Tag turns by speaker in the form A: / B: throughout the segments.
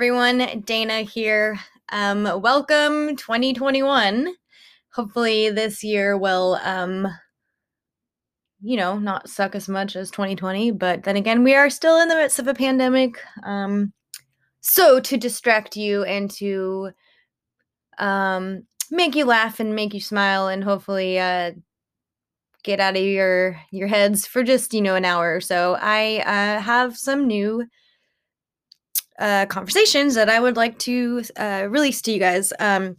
A: Everyone. Dana here. Um, welcome 2021. Hopefully, this year will, um, you know, not suck as much as 2020. But then again, we are still in the midst of a pandemic. Um, so, to distract you and to um, make you laugh and make you smile and hopefully uh, get out of your your heads for just you know an hour or so, I uh, have some new uh, conversations that I would like to uh, release to you guys. Um,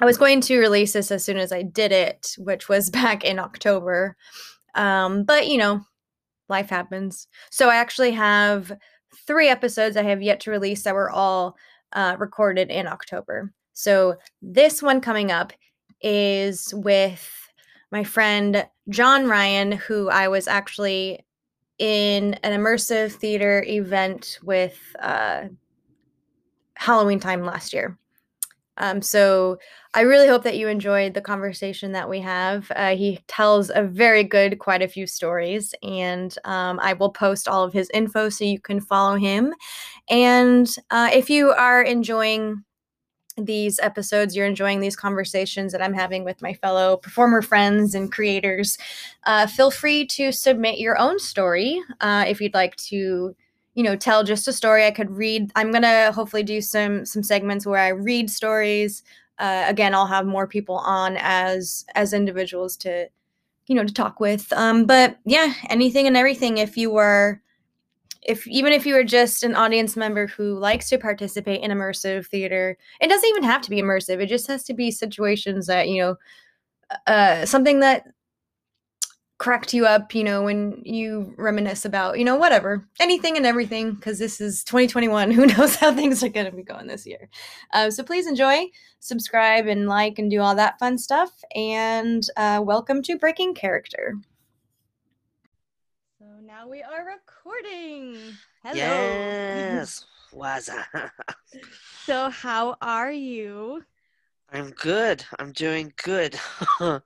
A: I was going to release this as soon as I did it, which was back in October. Um, but, you know, life happens. So I actually have three episodes I have yet to release that were all uh, recorded in October. So this one coming up is with my friend John Ryan, who I was actually in an immersive theater event with uh, Halloween time last year. Um, so I really hope that you enjoyed the conversation that we have. Uh, he tells a very good, quite a few stories, and um, I will post all of his info so you can follow him. And uh, if you are enjoying these episodes, you're enjoying these conversations that I'm having with my fellow performer friends and creators, uh, feel free to submit your own story uh, if you'd like to you know tell just a story. I could read i'm gonna hopefully do some some segments where i read stories. Uh, again i'll have more people on as as individuals to you know to talk with. Um but yeah anything and everything. If you were if even if you were just an audience member who likes to participate in immersive theater it doesn't even have to be immersive. It just has to be situations that you know uh something that cracked you up, you know, when you reminisce about, you know, whatever, anything and everything, because this is 2021. Who knows how things are going to be going this year? Uh, so please enjoy, subscribe, and like, and do all that fun stuff. And uh, welcome to Breaking Character. So now we are recording.
B: Hello. Yes. Waza.
A: so, how are you?
B: I'm good. I'm doing good.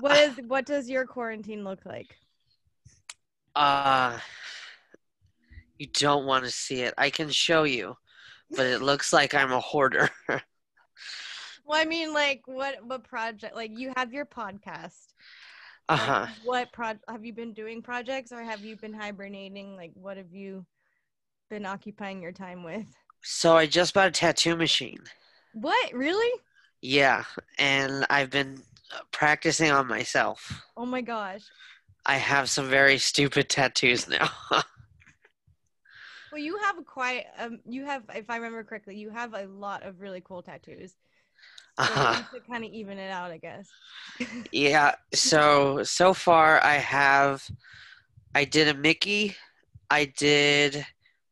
A: what is what does your quarantine look like?
B: Uh you don't want to see it. I can show you, but it looks like I'm a hoarder.
A: well, I mean like what what project like you have your podcast.
B: Uh-huh.
A: Like, what pro have you been doing projects or have you been hibernating? Like what have you been occupying your time with?
B: So I just bought a tattoo machine.
A: What? Really?
B: Yeah, and I've been practicing on myself.
A: Oh my gosh.
B: I have some very stupid tattoos now.
A: well, you have quite um you have if I remember correctly, you have a lot of really cool tattoos. So uh-huh. to kind of even it out, I guess.
B: yeah, so so far I have I did a Mickey, I did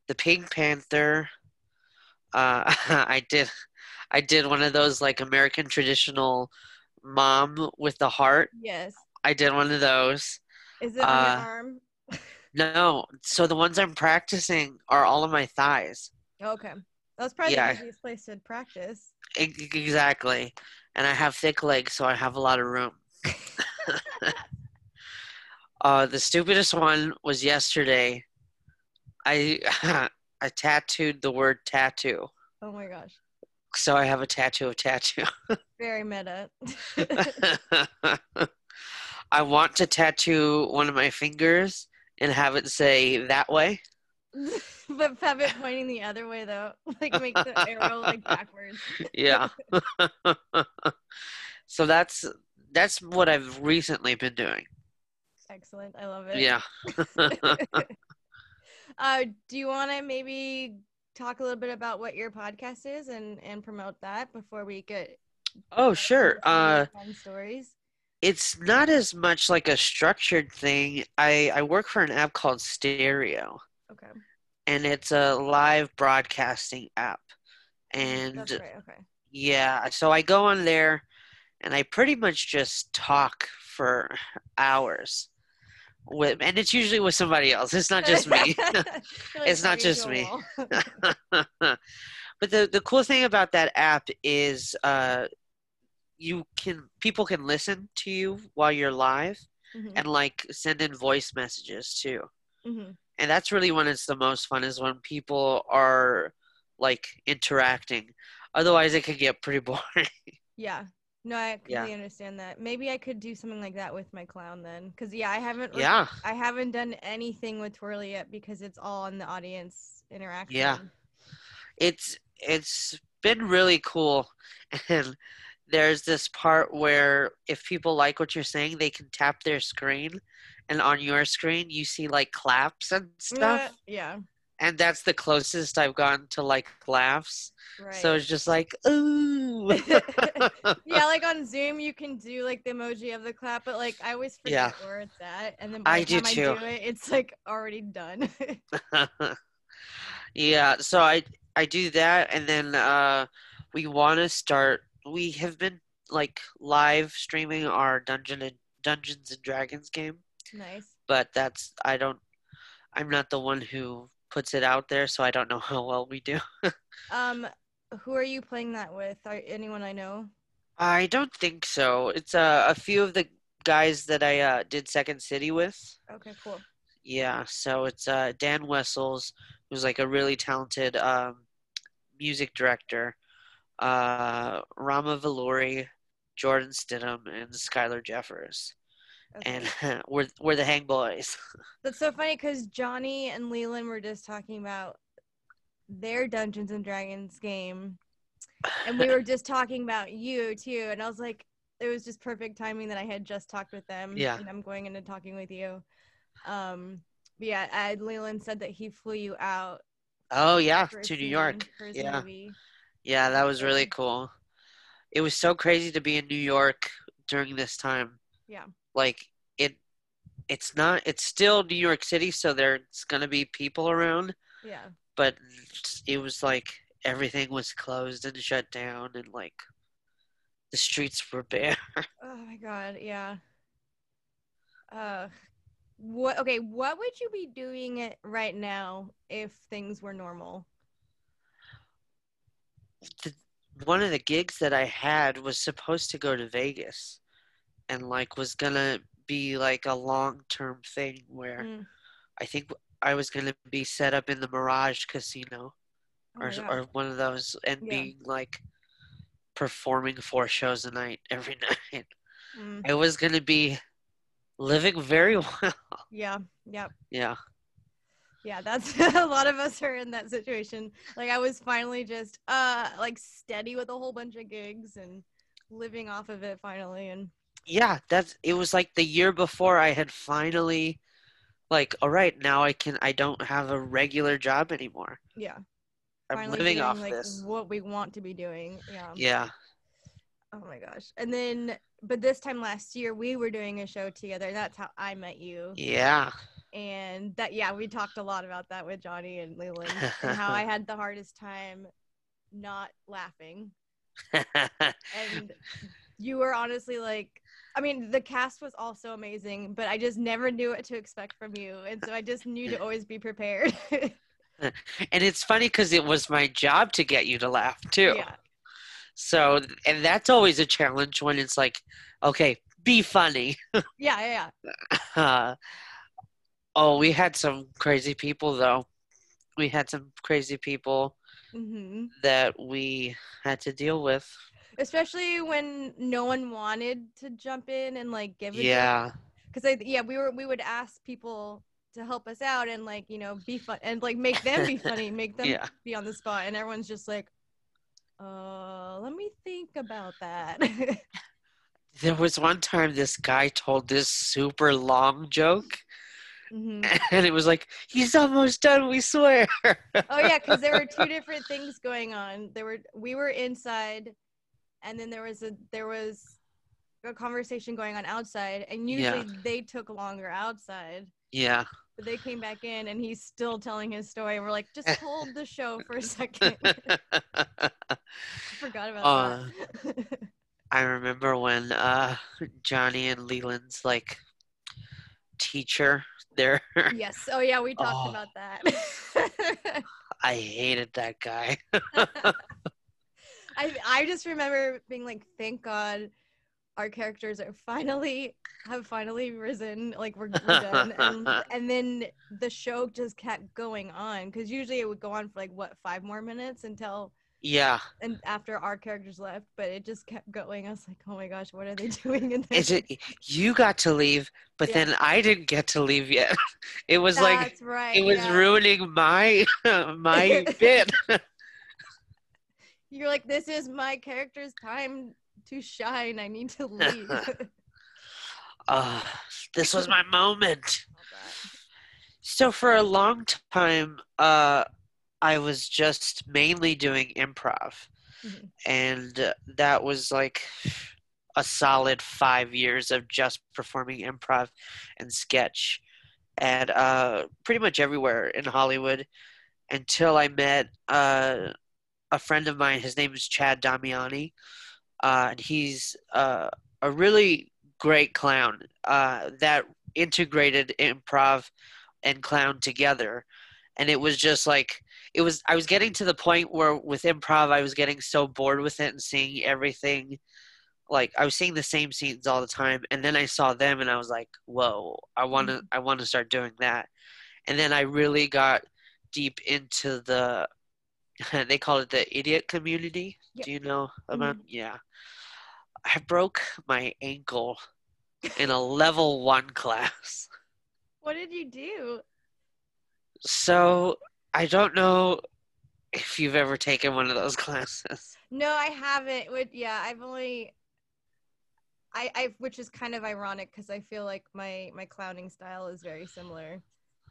B: the Pink Panther, uh I did I did one of those like American traditional mom with the heart.
A: Yes.
B: I did one of those.
A: Is it on uh, your arm?
B: no. So the ones I'm practicing are all on my thighs.
A: Okay. That's probably yeah. the easiest place to practice.
B: Exactly. And I have thick legs, so I have a lot of room. uh, the stupidest one was yesterday. I I tattooed the word tattoo.
A: Oh my gosh
B: so I have a tattoo of tattoo.
A: Very meta.
B: I want to tattoo one of my fingers and have it say that way.
A: but have it pointing the other way though. Like make the arrow like backwards.
B: yeah. so that's that's what I've recently been doing.
A: Excellent. I love it.
B: Yeah.
A: uh do you want to maybe talk a little bit about what your podcast is and and promote that before we get
B: oh sure. uh
A: fun stories.
B: it's not as much like a structured thing. I i work for an app called stereo.
A: Okay.
B: And it's a live broadcasting app. And
A: That's right. okay.
B: yeah so i go on there and i pretty much just talk for hours with, and it's usually with somebody else. It's not just me. it's not just me. but the the cool thing about that app is uh, you can people can listen to you while you're live, mm-hmm. and like send in voice messages too. Mm-hmm. And that's really when it's the most fun is when people are like interacting. Otherwise, it could get pretty boring.
A: Yeah. No, I completely understand that. Maybe I could do something like that with my clown then, because yeah, I haven't. re-
B: yeah,
A: I haven't done anything with Twirly yet because it's all in the audience interaction.
B: Yeah. it's it's been really cool, and there's this part where if people like what you're saying, they can tap their screen, and on your screen you see like claps and stuff,
A: Uh, yeah.
B: And that's the closest I've gotten to like laughs.
A: Right.
B: So it's just like ooh.
A: yeah, like on Zoom, you can do like the emoji of the clap, but like I always forget
B: Yeah.
A: where it's at, and then by
B: I
A: the
B: do
A: time
B: too.
A: I do it, it's like already done.
B: yeah, so I I do that and then uh we want to start we have been like live streaming our Dungeon and Dungeons and Dragons game,
A: nice.
B: but that's I don't I'm not the one who puts it out there, so I don't know how well we do.
A: Um, who are you playing that with? Are anyone I know?
B: I don't think so. It's uh, a few of the guys that I uh, did Second City with.
A: Okay, cool.
B: Yeah, so it's uh, Dan Wessels, who's like a really talented um, music director, uh, Rama Valori, Jordan Stidham, and Skylar Jeffers,
A: Okay.
B: and we're we're the Hang Boys.
A: That's so funny because Johnny and Leland were just talking about their Dungeons and Dragons game, and we were just talking about you too. And I was like, it was just perfect timing that I had just talked with them.
B: Yeah.
A: And I'm going into talking with you. Um, but yeah, I, Leland said that he flew you out
B: oh yeah, to New York. Yeah.
A: movie.
B: Yeah, that was really cool. It was so crazy to be in New York during this time.
A: Yeah.
B: Like it, it's not. It's still New York City, so there's gonna be people around.
A: Yeah.
B: but it was like everything was closed and shut down and like the streets were bare
A: Oh my god, yeah. Uh what okay, what would you be doing it right now if things were normal?
B: the, one of the gigs that i had was supposed to go to vegas and like was gonna be like a long-term thing where
A: Mm.
B: i think i was gonna be set up in the mirage casino
A: Oh
B: or,
A: my God.
B: or one of those and
A: Yeah.
B: being like performing four shows a night every night
A: Mm,
B: it was gonna be living very well
A: yeah, yeah,
B: yeah
A: yeah. That's a lot of us are in that situation. Like I was finally just uh like steady with a whole bunch of gigs and living off of it finally and
B: yeah that's it was like the year before i had finally like all right now i can i don't have a regular job anymore
A: yeah.
B: i'm
A: finally
B: living
A: doing,
B: off
A: like
B: this
A: what we want to be doing. Yeah.
B: yeah
A: Oh my gosh. And then but this time last year we were doing a show together. That's how I met you.
B: yeah
A: and that yeah we talked a lot about that with johnny and leland and how i had the hardest time not laughing and you were honestly like i mean the cast was also amazing but i just never knew what to expect from you and so i just knew to always be prepared.
B: And it's funny because it was my job to get you to laugh too.
A: Yeah.
B: So and that's always a challenge when it's like okay be funny.
A: Yeah yeah
B: uh, oh we had some crazy people though. We had some crazy people
A: hmm
B: that we had to deal with
A: especially when no one wanted to jump in and like give it
B: yeah
A: because I yeah we were we would ask people to help us out and like you know be fun and like make them be funny make them
B: Yeah.
A: be on the spot and everyone's just like uh let me think about that
B: There was one time this guy told this super long joke,
A: Mhm.
B: and it was like, "He's almost done. We swear."
A: oh yeah because there were two different things going on there were we were inside and then there was a there was a conversation going on outside and
B: Yeah.
A: usually they took longer outside
B: yeah,
A: but they came back in and he's still telling his story and we're like just hold the show for a second forgot about
B: Uh,
A: that
B: I remember when uh, Johnny and Leland's like teacher there.
A: yes oh yeah we talked
B: Oh.
A: about that
B: I hated that guy.
A: I just remember being like, thank God our characters are finally have finally risen. Like we're, we're done. And, and then the show just kept going on because usually it would go on for like what five more minutes until
B: yeah.
A: and after our characters left but it just kept going. I was like oh my gosh what are they doing in
B: is it you got to leave but yeah. then i didn't get to leave yet. It was
A: That's
B: like
A: right,
B: it was
A: yeah.
B: ruining my my bit
A: you're like this is my character's time to shine. I need to leave.
B: uh, this was my moment. So for a long time, uh, I was just mainly doing improv, mm-hmm. and that was like a solid five years of just performing improv and sketch, and uh, pretty much everywhere in Hollywood, until I met uh, a friend of mine. His name is Chad Damiani uh, and he's uh, a really great clown uh, that integrated improv and clown together and it was just like it was i was getting to the point where with improv i was getting so bored with it and seeing everything like i was seeing the same scenes all the time and then i saw them and i was like whoa i want to mm-hmm. i want to start doing that and then i really got deep into the they call it the idiot community yep. do you know about mm-hmm. yeah I broke my ankle in a level one class.
A: What did you do?
B: So I don't know if you've ever taken one of those classes.
A: No, I haven't. Would yeah, I've only I I which is kind of ironic because I feel like my my clowning style is very similar.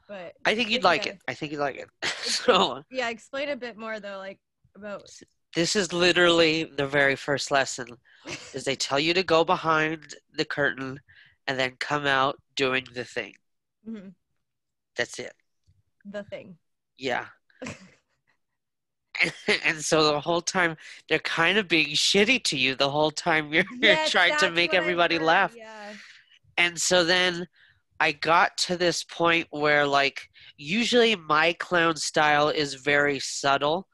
A: But
B: I think you'd like it. I think you'd like it. so
A: yeah, explain a bit more though, like about
B: this is literally the very first lesson is they tell you to go behind the curtain and then come out doing the thing mm-hmm. that's it
A: the thing
B: yeah and, so the whole time they're kind of being shitty to you the whole time you're,
A: yes,
B: you're trying to make everybody laugh
A: yeah.
B: and so then i got to this point where like usually my clown style is very subtle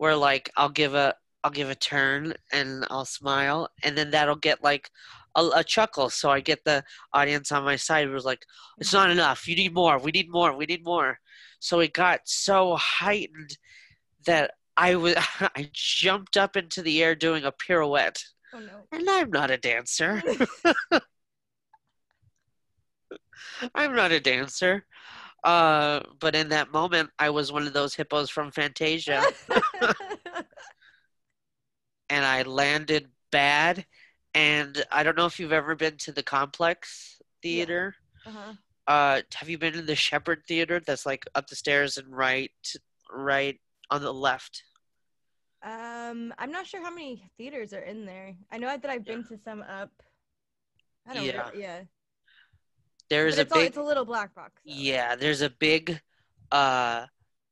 B: where like I'll give a I'll give a turn and I'll smile and then that'll get like a, a, chuckle. So I get the audience on my side was like it's not enough. You need more. We need more. We need more. So it got so heightened that I was I jumped up into the air doing a pirouette.
A: Oh, no.
B: and I'm not a dancer I'm not a dancer uh, but in that moment, I was one of those hippos from Fantasia. and I landed bad. And I don't know if you've ever been to the Complex Theater. Yeah. Uh-huh. Uh, have you been in the Shepherd Theater? That's like up the stairs and right, right on the left.
A: Um, I'm not sure how many theaters are in there. I know that I've been yeah. to some up. I don't yeah. know. Yeah
B: there's
A: a
B: big all,
A: it's a little black box
B: yeah there's a big uh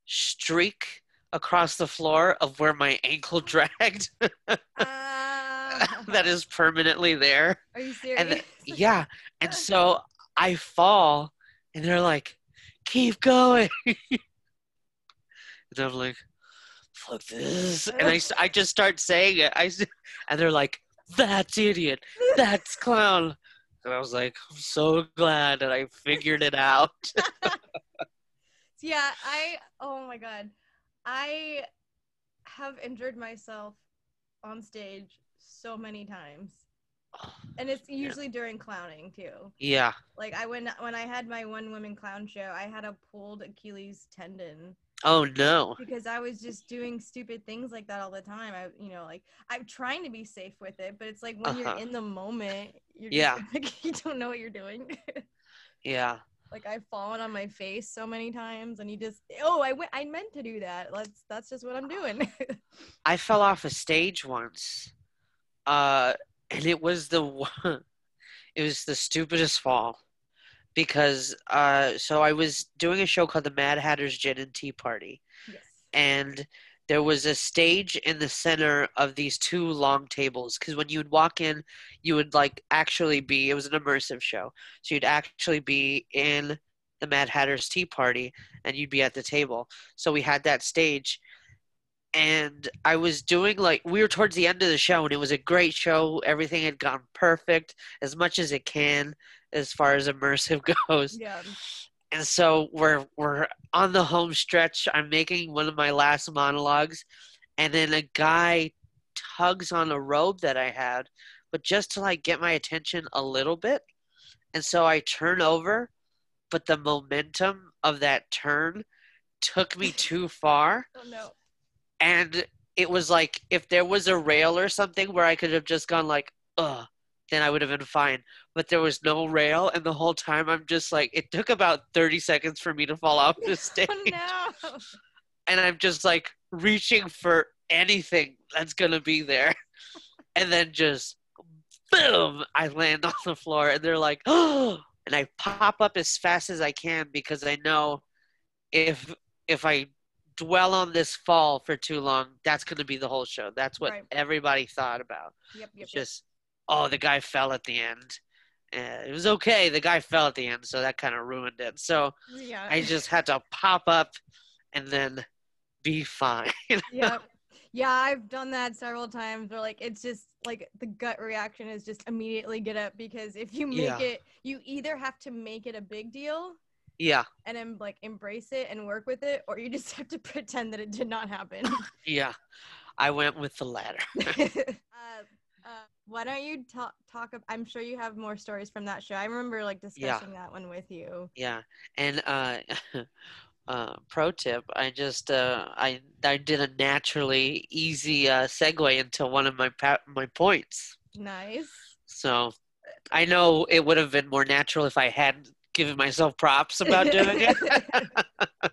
B: streak across the floor of where my ankle dragged. Uh, that is permanently there.
A: Are you serious
B: and the, yeah and so i fall and they're like keep going. And i'm like fuck this. And I, I just start saying it. I, and they're like that's idiot. That's clown and I was like, I'm so glad that I figured it out.
A: yeah, I oh my god. I have injured myself on stage so many times. Oh, and it's usually yeah. during clowning too.
B: Yeah.
A: Like I when when I had my one woman clown show, I had a pulled Achilles tendon
B: Oh no.
A: Because I was just doing stupid things like that all the time. I you know, like I'm trying to be safe with it, but it's like when uh-huh. you're in the moment, you're
B: yeah.
A: Just, like, you don't know what you're doing.
B: yeah.
A: Like I've fallen on my face so many times and you just oh I went I meant to do that. Let's that's just what I'm doing.
B: I fell off a stage once. Uh and it was the it was the stupidest fall because uh, so I was doing a show called the Mad Hatter's Gin and Tea Party,
A: yes.
B: and there was a stage in the center of these two long tables because when you would walk in, you would like actually be it was an immersive show, so you'd actually be in the Mad Hatter's Tea Party and you'd be at the table. So we had that stage, and I was doing like we were towards the end of the show and it was a great show. Everything had gone perfect as much as it can as far as immersive goes.
A: Yeah.
B: And so we're we're on the home stretch. I'm making one of my last monologues and then a guy tugs on a robe that I had, but just to like get my attention a little bit. And so I turn over, but the momentum of that turn took me too far
A: Oh no.
B: and it was like if there was a rail or something where I could have just gone like, ugh, then I would have been fine. But there was no rail, and the whole time I'm just like, it took about 30 seconds for me to fall off the oh, stage,
A: Oh no.
B: and I'm just like reaching for anything that's gonna be there, and then just boom, I land on the floor, and they're like, oh, and I pop up as fast as I can because I know if if I dwell on this fall for too long, that's going to be the whole show. That's what
A: Right.
B: everybody thought about.
A: Yep. Yep.
B: Just, oh, the guy fell at the end. Uh, it was okay. The guy fell at the end, so that kind of ruined it. So.
A: Yeah.
B: I just had to pop up and then be fine.
A: yep. Yeah, I've done that several times where like it's just like the gut reaction is just immediately get up because if you make
B: Yeah.
A: it you either have to make it a big deal
B: yeah,
A: and then like embrace it and work with it or you just have to pretend that it did not happen.
B: yeah. I went with the latter.
A: uh, uh, why don't you talk talk I'm sure you have more stories from that show. I remember like discussing that one with you.
B: Yeah, and uh, uh, pro tip: I just uh, I I did a naturally easy uh, segue into one of my pa- my points.
A: Nice.
B: So I know it would have been more natural if I hadn't given myself props about doing it.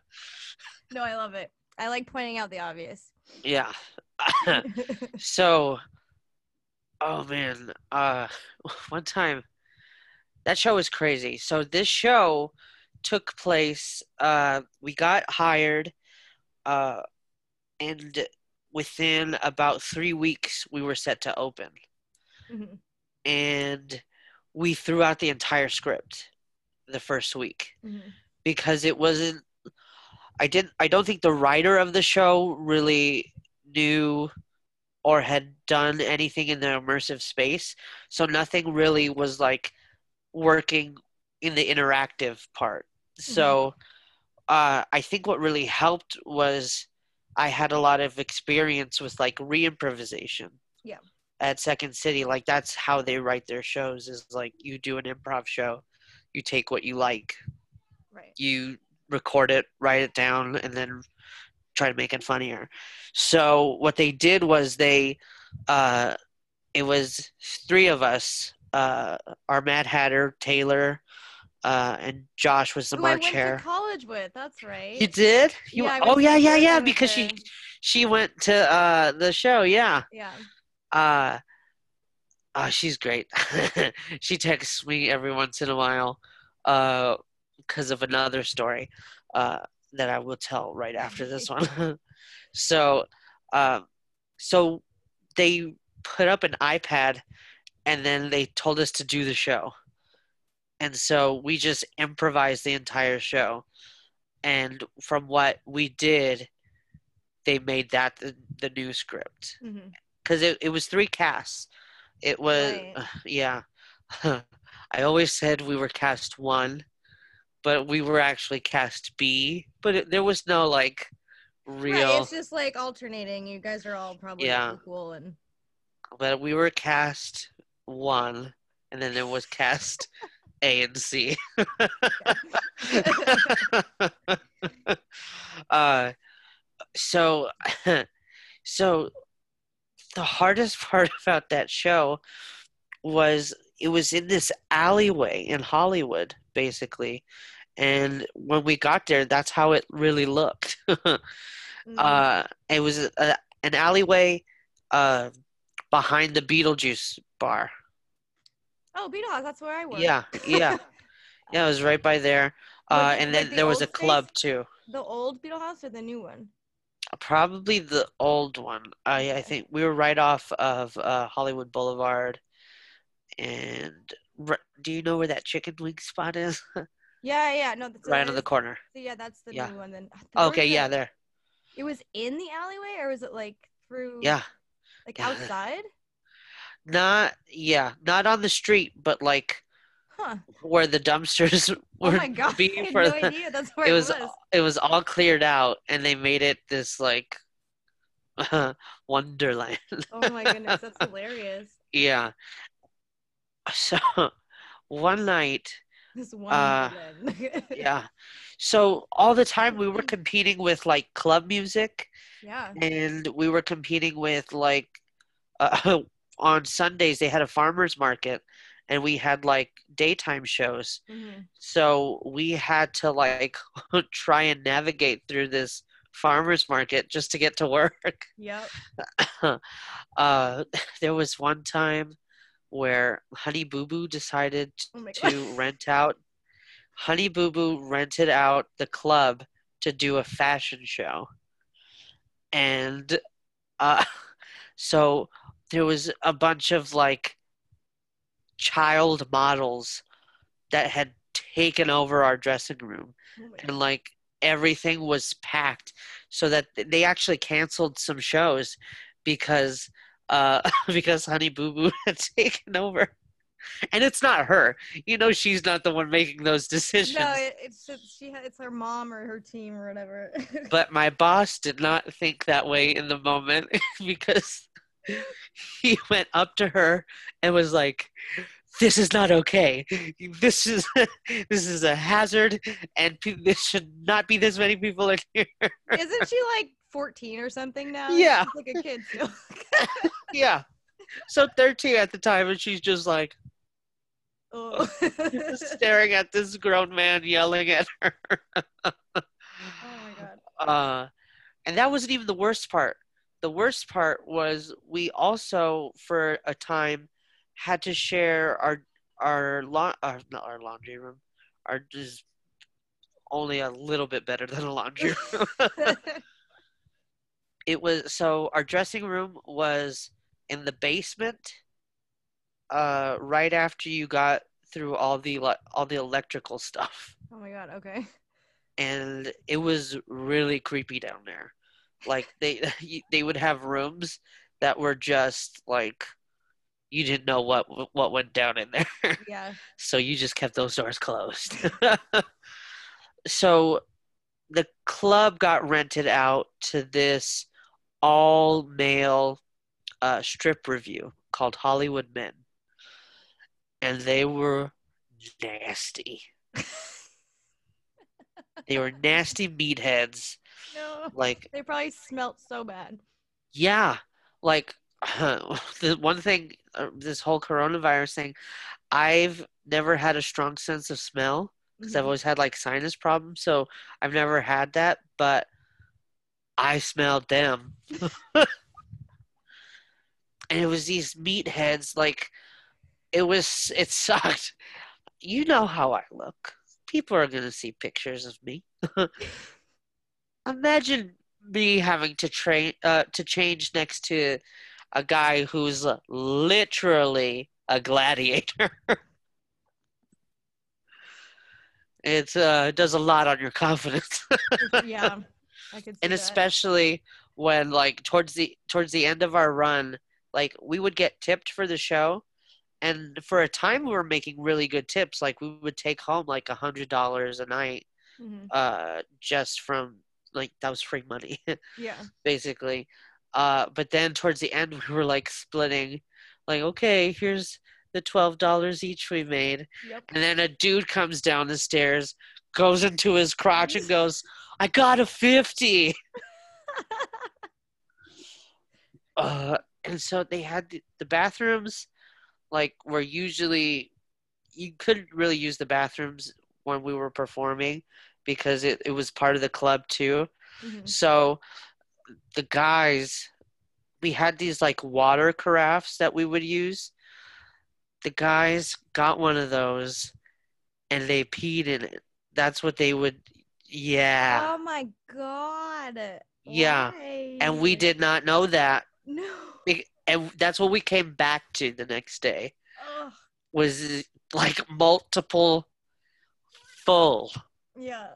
A: no, I love it. I like pointing out the obvious.
B: yeah. so, oh man, uh, one time that show was crazy. So this show took place. Uh, we got hired, uh, and within about three weeks, we were set to open,
A: Mhm.
B: and we threw out the entire script the first week
A: Mhm.
B: because it wasn't I didn't I don't think the writer of the show really knew or had done anything in the immersive space. So nothing really was like working in the interactive part. So uh, I think what really helped was I had a lot of experience with like re-improvisation.
A: Yeah.
B: At Second City, like that's how they write their shows. Is like you do an improv show, you take what you like,
A: Right.
B: you record it, write it down, and then try to make it funnier. So what they did was they, uh, it was three of us, uh, our Mad Hatter, Taylor, uh, and Josh was the
A: I
B: March
A: went
B: Hare.
A: to college with. That's right.
B: You did? You
A: Yeah,
B: went- oh yeah, yeah, yeah. Because she she went to uh, the show. Yeah.
A: Yeah.
B: Uh, uh, she's great. she texts me every once in a while uh, because of another story uh, that I will tell right after this one. so, um, so they put up an iPad and then they told us to do the show. And so we just improvised the entire show. And from what we did, they made that the, the new script because it, it was three casts. It was
A: Right.
B: yeah. I always said we were cast one, but we were actually cast B. But it, there was no like real.
A: Right. It's just like alternating. You guys are all probably
B: Yeah.
A: equal and
B: but we were cast one, and then there was cast A and C. uh, so, so the hardest part about that show was it was in this alleyway in Hollywood, basically. And when we got there, that's how it really looked.
A: Mhm.
B: uh, it was a, an alleyway uh, behind the Beetlejuice bar.
A: oh, Beetle House. That's where I was.
B: Yeah, yeah, yeah. It was right by there. Uh, and
A: like
B: then
A: the
B: there was a
A: old space?
B: club too.
A: The old Beetle House or the new one?
B: Probably the old one. I I think we were right off of uh, Hollywood Boulevard. And do you know where that chicken wing spot is?
A: Yeah, yeah. No, that's
B: right on the corner.
A: Yeah, that's the
B: Yeah.
A: new one. Then
B: Okay, yeah, there.
A: It was in the alleyway, or was it like through?
B: Yeah.
A: Like
B: Yeah.
A: outside?
B: Not yeah, not on the street, but like
A: Huh.
B: where the dumpsters
A: oh
B: were Oh
A: my god! I
B: be
A: had
B: for
A: no
B: the,
A: idea that's where
B: it
A: it
B: was
A: was.
B: it was all cleared out and they made it this like wonderland.
A: Oh my goodness, that's hilarious.
B: yeah. So one night,
A: This one.
B: Uh, yeah. So all the time we were competing with like club music
A: yeah.
B: and we were competing with like uh, on Sundays they had a farmers market and we had like daytime shows.
A: Mhm.
B: So we had to like try and navigate through this farmers market just to get to work.
A: Yep.
B: uh, there was one time where Honey Boo Boo decided
A: Oh
B: to rent out. Honey Boo Boo rented out the club to do a fashion show, and uh, so there was a bunch of like child models that had taken over our dressing room.
A: Oh
B: and like everything was packed so that they actually canceled some shows because uh because honey boo boo had taken over and it's not her you know she's not the one making those decisions
A: No, it, it's just, she. It's her mom or her team or whatever.
B: but my boss did not think that way in the moment because he went up to her and was like this is not okay this is this is a hazard and pe- this should not be this many people in here
A: Isn't she like 14 or something now?
B: Yeah.
A: She's like a kid still.
B: Yeah so 13 at the time and she's just like
A: oh.
B: staring at this grown man yelling at her
A: oh my god.
B: uh, and that wasn't even the worst part. The worst part was we also, for a time, had to share our our la- uh, not our laundry room, our just only a little bit better than a laundry room. it was so our dressing room was in the basement, uh, right after you got through all the all the electrical stuff
A: oh my god. Okay.
B: and it was really creepy down there. Like they they would have rooms that were just like you didn't know what what went down in there,
A: Yeah.
B: so you just kept those doors closed. so the club got rented out to this all male uh, strip revue called Hollywood Men, and they were nasty. They were nasty meatheads.
A: No.
B: Like,
A: They probably smelt so bad.
B: yeah, like the one thing, uh, this whole coronavirus thing, I've never had a strong sense of smell because I've
A: Mhm.
B: always had like sinus problems, so I've never had that. But I smelled them, and it was these meatheads. Like, it was, it sucked. You know how I look. People are gonna see pictures of me. Imagine me having to train uh, to change next to a guy who's literally a gladiator. it uh, does a lot on your confidence,
A: yeah. I could see
B: and
A: that.
B: especially when like towards the towards the end of our run, like we would get tipped for the show, and for a time we were making really good tips. Like we would take home like a hundred dollars a night,
A: Mhm.
B: uh, just from like that was free money.
A: Yeah.
B: basically. Uh, but then towards the end, we were like splitting, like, okay, here's the twelve dollars each we made,
A: Yep.
B: and then a dude comes down the stairs, goes into his crotch, and goes, "I got a 50. Uh, and so they had the, the bathrooms, like, were usually you couldn't really use the bathrooms when we were performing because it, it was part of the club too.
A: Mhm.
B: So the guys, we had these like water carafes that we would use. The guys got one of those and they peed in it. That's what they would, yeah.
A: Oh my god.
B: Yeah. And we did not know that.
A: No.
B: And that's what we came back to the next day
A: Ugh.
B: was like multiple full,
A: Yeah.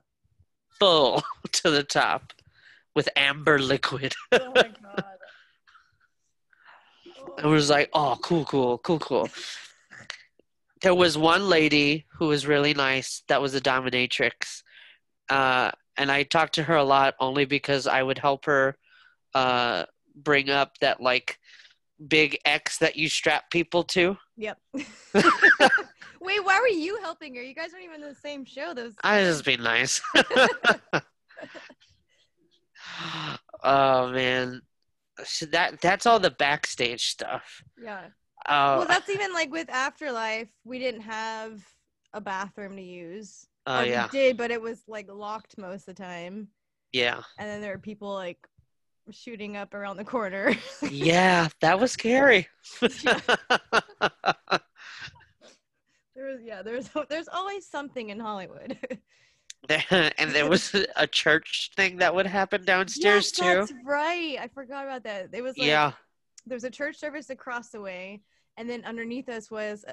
B: full to the top with amber liquid.
A: oh my god.
B: I was like, oh, cool, cool, cool, cool. There was one lady who was really nice that was a dominatrix. Uh, and I talked to her a lot only because I would help her uh, bring up that like big X that you strap people to.
A: Yep. Wait, why were you helping her? You guys aren't even in the same show. Those.
B: I just be nice. oh man, so that that's all the backstage stuff.
A: Yeah.
B: Oh,
A: Well, that's even like with Afterlife. We didn't have a bathroom to use.
B: Oh
A: Or
B: yeah,
A: did, but it was like locked most of the time.
B: yeah,
A: And then there were people like shooting up around the corner.
B: yeah. That was scary.
A: there was yeah, there's there's always something in Hollywood.
B: And there was a church thing that would happen downstairs
A: yes,
B: too.
A: That's right. I forgot about that. It was like
B: yeah,
A: there was a church service across the way, and then underneath us was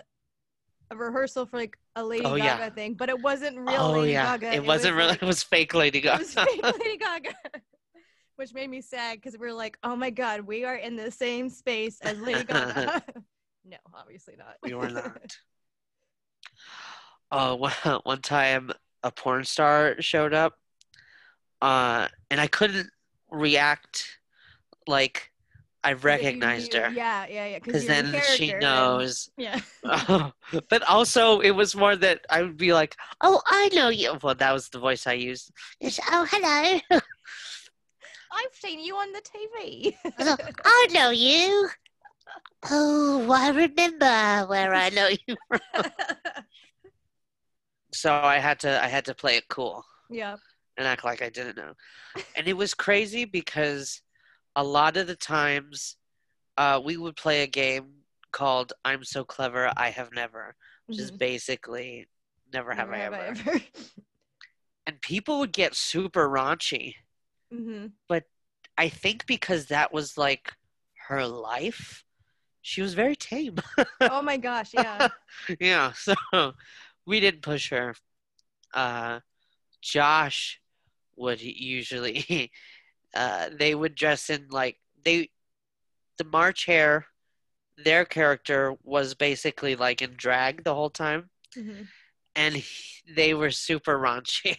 A: a, rehearsal for like a Lady
B: Oh,
A: Gaga
B: yeah.
A: thing, but it wasn't real
B: oh
A: Lady
B: yeah.
A: Gaga.
B: It wasn't
A: was,
B: really.
A: like-
B: it was fake Lady Gaga.
A: it was fake Lady Gaga. Which made me sad because we are like, oh my god, we are in the same space as Lady Gaga. no, obviously not.
B: we were not. Oh, one, one time a porn star showed up, uh, and I couldn't react like I
A: But you
B: recognized her
A: Yeah, yeah, yeah.
B: because
A: you're the
B: then she
A: character and-
B: knows.
A: yeah.
B: but also, it was more that I would be like, "Oh, I know you." Well, that was the voice I used. It's, oh, hello.
A: I've seen you on the TV.
B: I know you. Oh, I remember where I know you. From. so I had to, I had to play it cool.
A: yeah.
B: and act like I didn't know. And it was crazy because a lot of the times uh, we would play a game called I'm So Clever, I Have Never, which is
A: Mhm.
B: basically Never Have
A: Never
B: I Ever.
A: ever.
B: And people would get super raunchy.
A: hmm But
B: I think because that was like her life, she was very tame.
A: Oh my gosh, yeah.
B: yeah, so we didn't push her. Uh, Josh would usually, uh, they would dress in like they, the March Hare, their character was basically like in drag the whole time,
A: hmm
B: and he, they were super raunchy.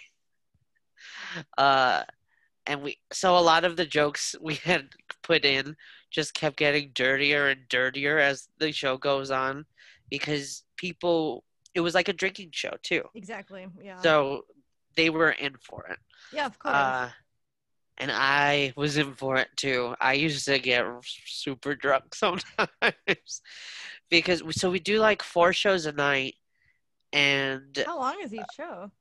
B: uh, and we so a lot of the jokes we had put in just kept getting dirtier and dirtier as the show goes on because people it was like a drinking show too
A: Exactly. Yeah.
B: so they were in for it
A: yeah, of course.
B: uh, and i was in for it too i used to get super drunk sometimes because so we do like four shows a night and
A: How long is each show?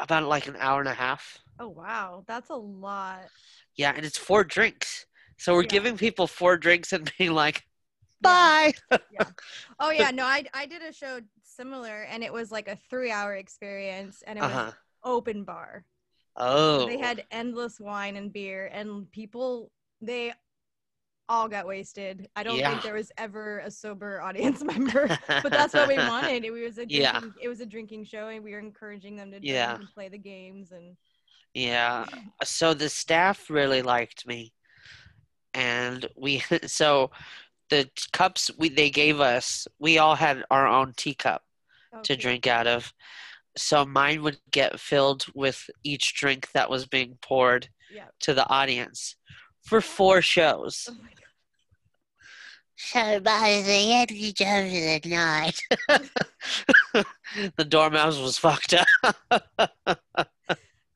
B: about like an hour and a half
A: Oh wow, that's a lot.
B: yeah and it's four drinks so we're
A: Yeah.
B: giving people four drinks and being like
A: Yeah.
B: bye
A: Oh yeah, no, I I did a show similar, and it was like a three-hour experience, and it was
B: uh-huh
A: open bar.
B: Oh
A: They had endless wine and beer, and people they all got wasted. I don't
B: Yeah.
A: think there was ever a sober audience member, but that's what we wanted. It was a drinking,
B: Yeah.
A: it was a drinking show, and we were encouraging them to drink
B: Yeah.
A: and play the games and
B: Yeah. So the staff really liked me. And we so the cups we they gave us, we all had our own teacup
A: oh,
B: to drink out of. So mine would get filled with each drink that was being poured
A: Yeah.
B: to the audience for four shows.
A: Oh.
B: So by the end of the night, the dormouse was fucked up.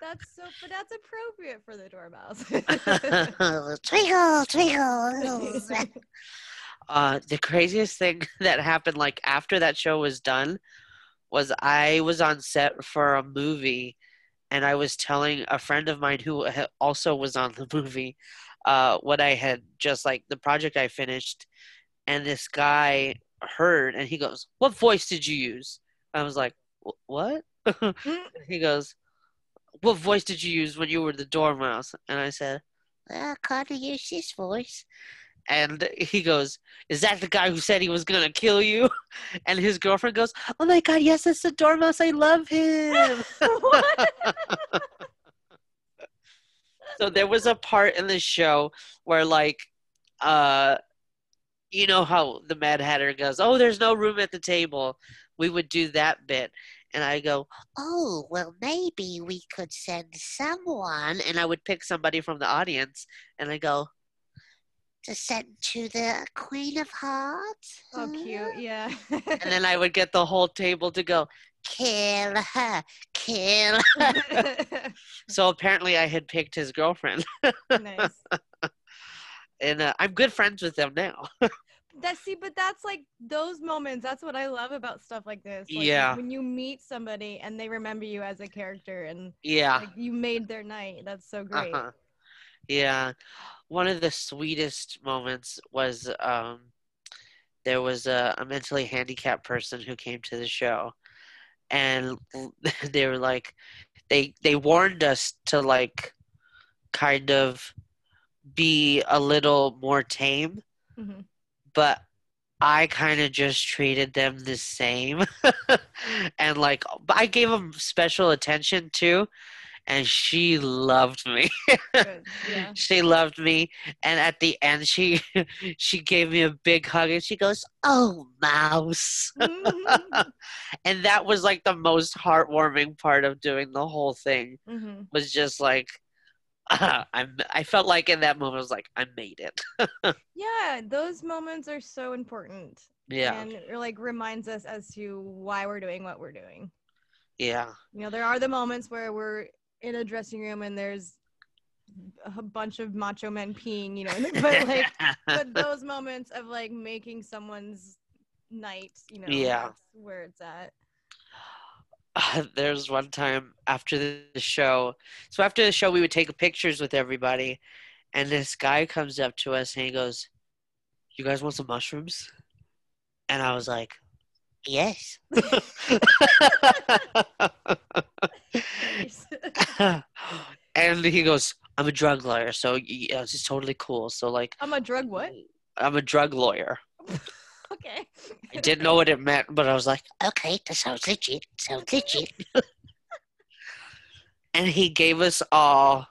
A: That's so, but that's appropriate for the dormouse.
B: twinkle, twinkle, little uh the craziest thing that happened like after that show was done was I was on set for a movie and I was telling a friend of mine who also was on the movie uh what I had just like the project I finished and this guy heard and he goes what voice did you use? I was like what? He goes what voice did you use when you were the dormouse? And I said I of use this voice and he goes, Is that the guy who said he was going to kill you? And his girlfriend goes, Oh my God, yes, it's the dormouse. I love him. So there was a part in the show where like uh you know how the Mad Hatter goes, "Oh, there's no room at the table." We would do that bit, and I go, "Oh, well, maybe we could send someone," and I would pick somebody from the audience, and I go, "To send to the Queen of Hearts."
A: Oh, cute. Yeah.
B: and then I would get the whole table to go, "Kill her, kill." Her. so apparently, I had picked his girlfriend.
A: nice.
B: and uh, I'm good friends with them now.
A: that see, but that's like those moments. That's what I love about stuff like this. Like,
B: Yeah.
A: When you meet somebody and they remember you as a character and
B: yeah.
A: like you made their night. That's so great.
B: Uh-huh. Yeah. One of the sweetest moments was um, there was a, a mentally handicapped person who came to the show, and they were like, they they warned us to like, kind of, be a little more tame,
A: Mhm.
B: but I kind of just treated them the same, and like I gave them special attention too, and she loved me.
A: Yeah.
B: she loved me and at the end she she gave me a big hug and she goes oh mouse and that was like the most heartwarming part of doing the whole thing
A: hmm
B: was just like i'm i felt like in that moment i was like i made it
A: Yeah, those moments are so important.
B: yeah
A: And it like reminds us as to why we're doing what we're doing.
B: yeah
A: You know, there are the moments where we're in a dressing room and there's a bunch of macho men peeing, you know, but like but those moments of like making someone's night, you know,
B: Yeah.
A: that's where it's at.
B: there's one time after the show so after the show we would take pictures with everybody and this guy comes up to us and he goes you guys want some mushrooms and i was like yes. And he goes i'm a drug lawyer so yeah, uh, it's just totally cool. So like
A: I'm a drug what?
B: i'm a drug lawyer.
A: Okay.
B: i didn't know what it meant but i was like okay that sounds legit sounds legit. And he gave us all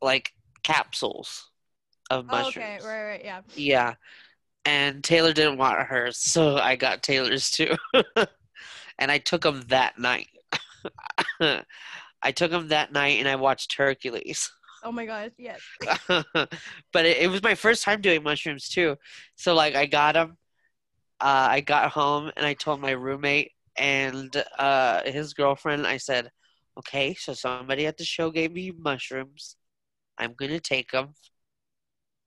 B: like capsules of
A: Oh,
B: mushrooms.
A: Okay, right, right, yeah.
B: yeah and taylor didn't want hers so i got taylor's too. And i took them that night. I took them that night and i watched hercules.
A: Oh my gosh, yes.
B: but it, it was my first time doing mushrooms too. So like i got them uh, i got home and i told my roommate and uh, his girlfriend i said okay so somebody at the show gave me mushrooms. I'm gonna take them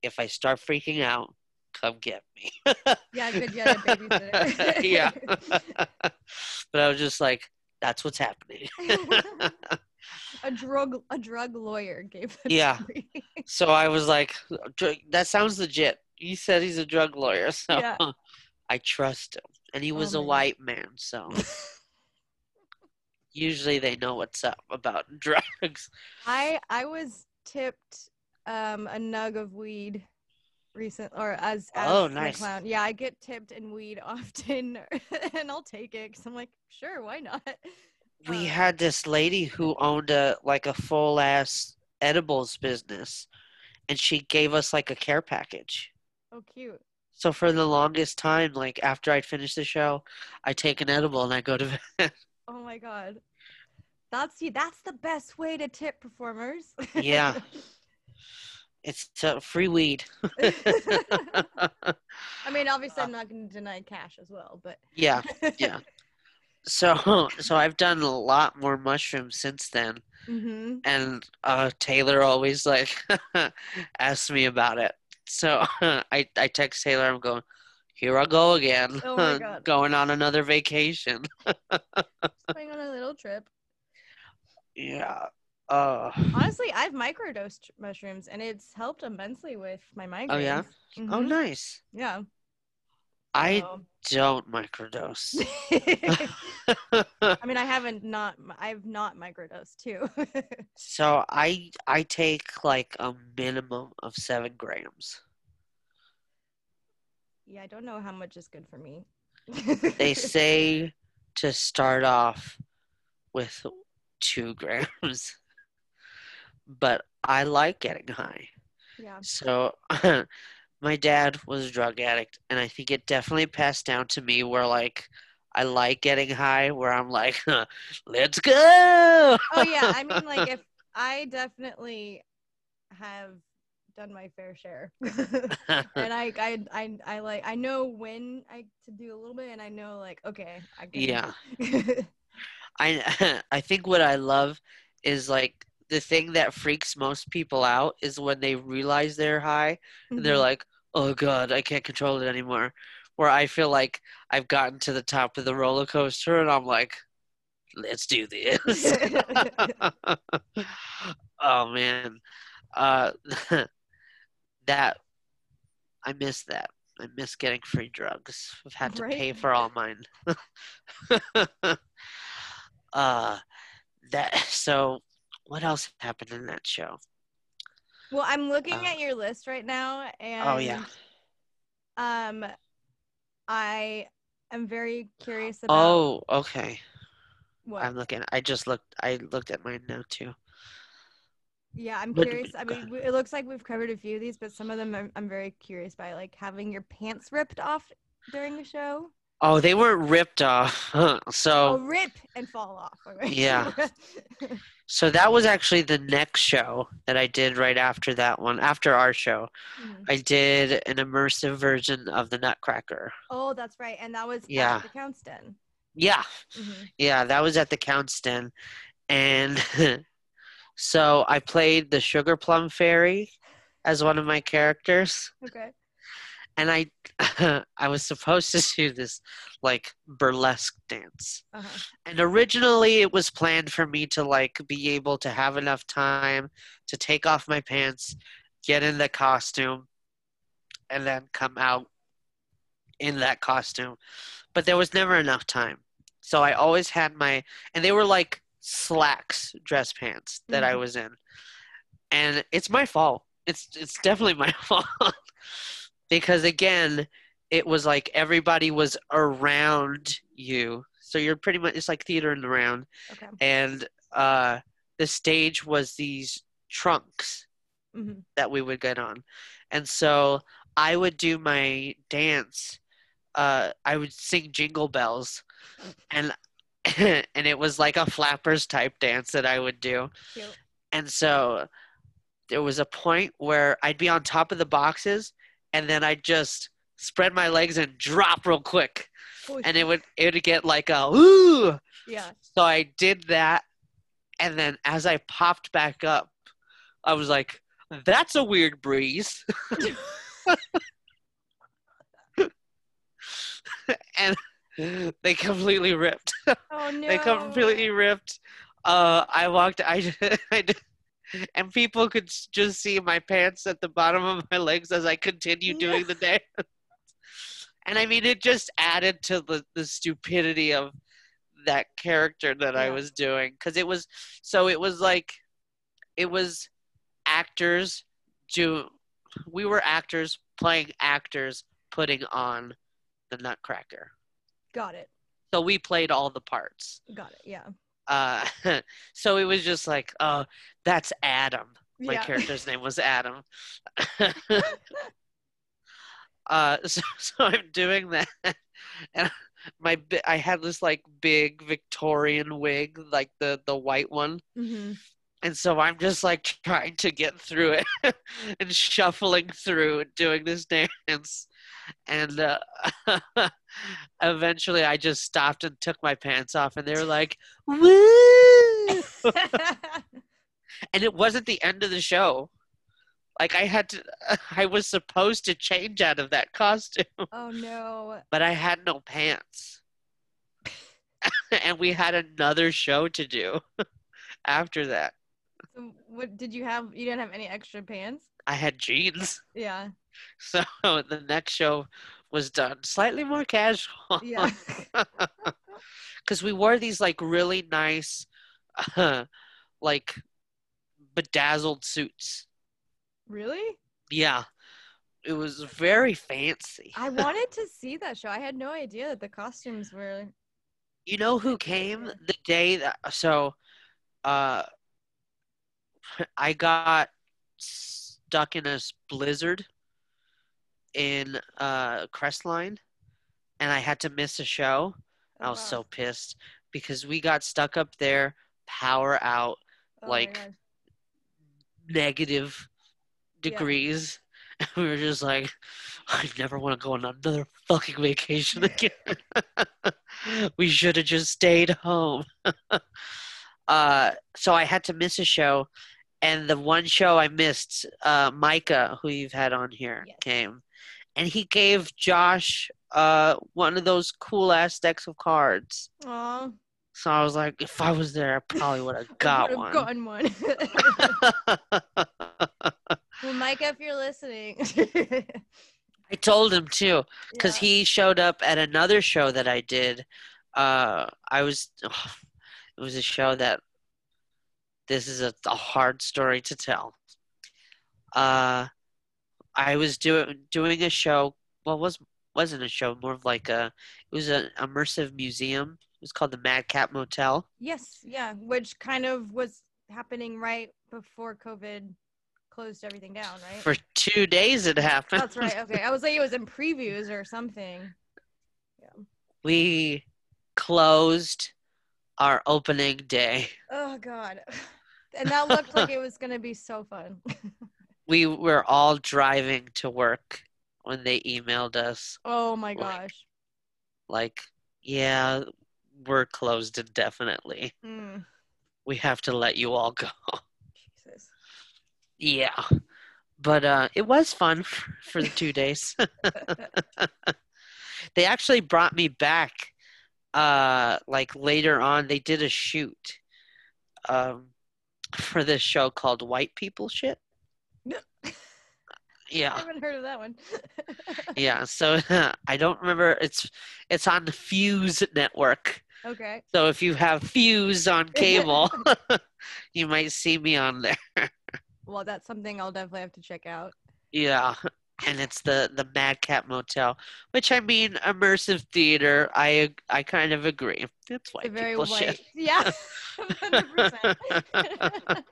B: if i start freaking out come get me
A: Yeah, good. Yeah, babysitter.
B: yeah but i was just like that's what's happening
A: a drug a drug lawyer gave it
B: Yeah.
A: to me.
B: So I was like, that sounds legit. He said he's a drug lawyer, so
A: Yeah.
B: I trust him. And he
A: Oh
B: was
A: my
B: a
A: God.
B: white man, so usually they know what's up about drugs.
A: I I was tipped um a nug of weed recent or as as
B: Oh, nice.
A: clown. Yeah, I get tipped in weed often and I'll take it cuz I'm like, sure, why not?
B: We
A: Uh,
B: had this lady who owned a like a full ass edibles business, and she gave us like a care package.
A: Oh, cute.
B: So for the longest time, like after I'd finish the show, I take an edible and I go to bed.
A: Oh my god. That's you. That's the best way to tip performers.
B: Yeah. It's uh, free weed.
A: I mean, obviously, I'm not going to deny cash as well, but
B: yeah, yeah. So so I've done a lot more mushrooms since then,
A: hmm
B: and uh, Taylor always like asks me about it. So I I text Taylor. I'm going. Here I go again.
A: Oh my God.
B: going on another vacation.
A: going on a little trip.
B: Yeah. Uh,
A: Honestly, I've microdosed mushrooms, and it's helped immensely with my migraines.
B: Oh, yeah? oh,
A: Mhm.
B: nice.
A: Yeah.
B: I
A: So-
B: don't microdose.
A: I mean, I haven't not. I've not microdosed too.
B: so I I take like a minimum of seven grams.
A: yeah, I don't know how much is good for me.
B: They say to start off with two grams, but I like getting high.
A: Yeah.
B: So my dad was a drug addict, and I think it definitely passed down to me where like I like getting high, where I'm like, let's go.
A: Oh yeah, I mean like if I definitely have done my fair share, and I, I I I like I know when I to do a little bit, and I know like okay, I.
B: Yeah. I I think what I love is like the thing that freaks most people out is when they realize they're high and they're
A: Mhm.
B: like, "Oh god, I can't control it anymore." Where I feel like I've gotten to the top of the roller coaster and I'm like, "Let's do this." oh man. Uh that I miss that. I miss getting free drugs. I've had to pay for all mine. uh that so what else happened in that show?
A: well, I'm looking
B: Uh,
A: at your list right now, and
B: Oh yeah.
A: um, I am very curious about
B: Oh, okay.
A: what.
B: I'm looking. I just looked I looked at mine now too.
A: Yeah, I'm curious. I mean, it looks like we've covered a few of these, but some of them I'm, I'm very curious by, like having your pants ripped off during the show.
B: Oh, they weren't ripped off.
A: Oh,
B: so
A: rip and fall off.
B: Yeah. so that was actually the next show that I did right after that one. After our show,
A: Mhm.
B: I did an immersive version of the Nutcracker.
A: Oh, that's right, and that was
B: Yeah.
A: at the Counts Den.
B: Yeah.
A: Mhm.
B: Yeah, that was at the Count's Den. And so I played the Sugar Plum Fairy as one of my characters.
A: Okay.
B: And I I was supposed to do this like burlesque dance.
A: Uh-huh.
B: And originally it was planned for me to like be able to have enough time to take off my pants, get in the costume, and then come out in that costume. But there was never enough time. So I always had my and they were like slacks dress pants that I
A: Mhm.
B: was in. And it's my fault. It's it's definitely my fault. Because again, it was like everybody was around you. So you're pretty much it's like theater in the round
A: Okay.
B: and uh the stage was these trunks
A: hmm
B: that we would get on. And so I would do my dance. Uh, I would sing Jingle Bells, and and it was like a flappers type dance that I would do.
A: Cute.
B: And so there was a point where I'd be on top of the boxes, and then I'd just spread my legs and drop real quick,
A: Oh,
B: and it would it would get like a ooh.
A: yeah.
B: So I did that, and then as I popped back up, I was like, "That's a weird breeze," and they completely ripped.
A: Oh no.
B: They completely ripped. Uh, I walked. I, I did- and people could just see my pants at the bottom of my legs as I continued doing the dance. And I mean, it just added to the the stupidity of that character that I was doing because it was so it was like it was actors do we were actors playing actors putting on the Nutcracker.
A: Got it.
B: So we played all the parts.
A: Got it. Yeah.
B: Uh, so it was just like, oh, that's Adam. My
A: yeah.
B: character's name was Adam. uh, so, so I'm doing that, and my I had this like big Victorian wig, like the the white one,
A: hmm
B: and so I'm just like trying to get through it and shuffling through and doing this dance. And uh, eventually I just stopped and took my pants off, and they were like, woo! and it wasn't the end of the show. Like I had to, I was supposed to change out of that costume,
A: oh no.
B: but I had no pants. and we had another show to do after that.
A: What did you have? You didn't have any extra pants?
B: I had jeans.
A: Yeah.
B: So the next show was done slightly more casual.
A: Yeah.
B: Because we wore these like really nice, like bedazzled suits.
A: really?
B: Yeah. It was very fancy.
A: I wanted to see that show. I had no idea that the costumes were.
B: You know who came the day that so uh I got stuck in a blizzard in uh, Crestline, and I had to miss a show. I was
A: wow.
B: so pissed because we got stuck up there, power out,
A: Oh
B: like negative
A: Yeah.
B: degrees. We were just like, I never want to go on another fucking vacation again. we should have just stayed home. uh, so I had to miss a show, and the one show I missed, uh, Micah, who you've had on here,
A: Yes.
B: came, and he gave Josh uh, one of those cool ass decks of cards.
A: Aw,
B: So I was like, if I was there, I probably would have got one.
A: gotten one. well, Micah, if you're listening,
B: I told him too, because
A: Yeah.
B: he showed up at another show that I did. Uh, I was, it was a show that. This is a, a hard story to tell. Uh, I was doing doing a show. Well, was wasn't a show, more of like a. It was an immersive museum. It was called the Madcap Motel.
A: Yes, yeah, which kind of was happening right before COVID closed everything down, right?
B: For two days, it happened.
A: That's right. Okay, I was like, it was in previews or something. Yeah.
B: we closed our opening day.
A: Oh God, and that looked like it was gonna be so fun.
B: we were all driving to work when they emailed us.
A: Oh my
B: Like-
A: gosh.
B: like yeah we're closed indefinitely.
A: Mm,
B: we have to let you all go.
A: Jesus.
B: yeah. But uh it was fun for, for the two days. They actually brought me back uh like later on. They did a shoot um for this show called white people shit
A: I
B: yeah I
A: haven't heard of that one.
B: yeah so i don't remember it's it's on the fuse network
A: okay.
B: so if you have fuse on cable you might see me on there
A: Well, that's something I'll definitely have to check out.
B: yeah and it's the the madcap motel which i mean immersive theater i i kind of agree it's white
A: very
B: people
A: white.
B: shit
A: Yeah. Hundred percent.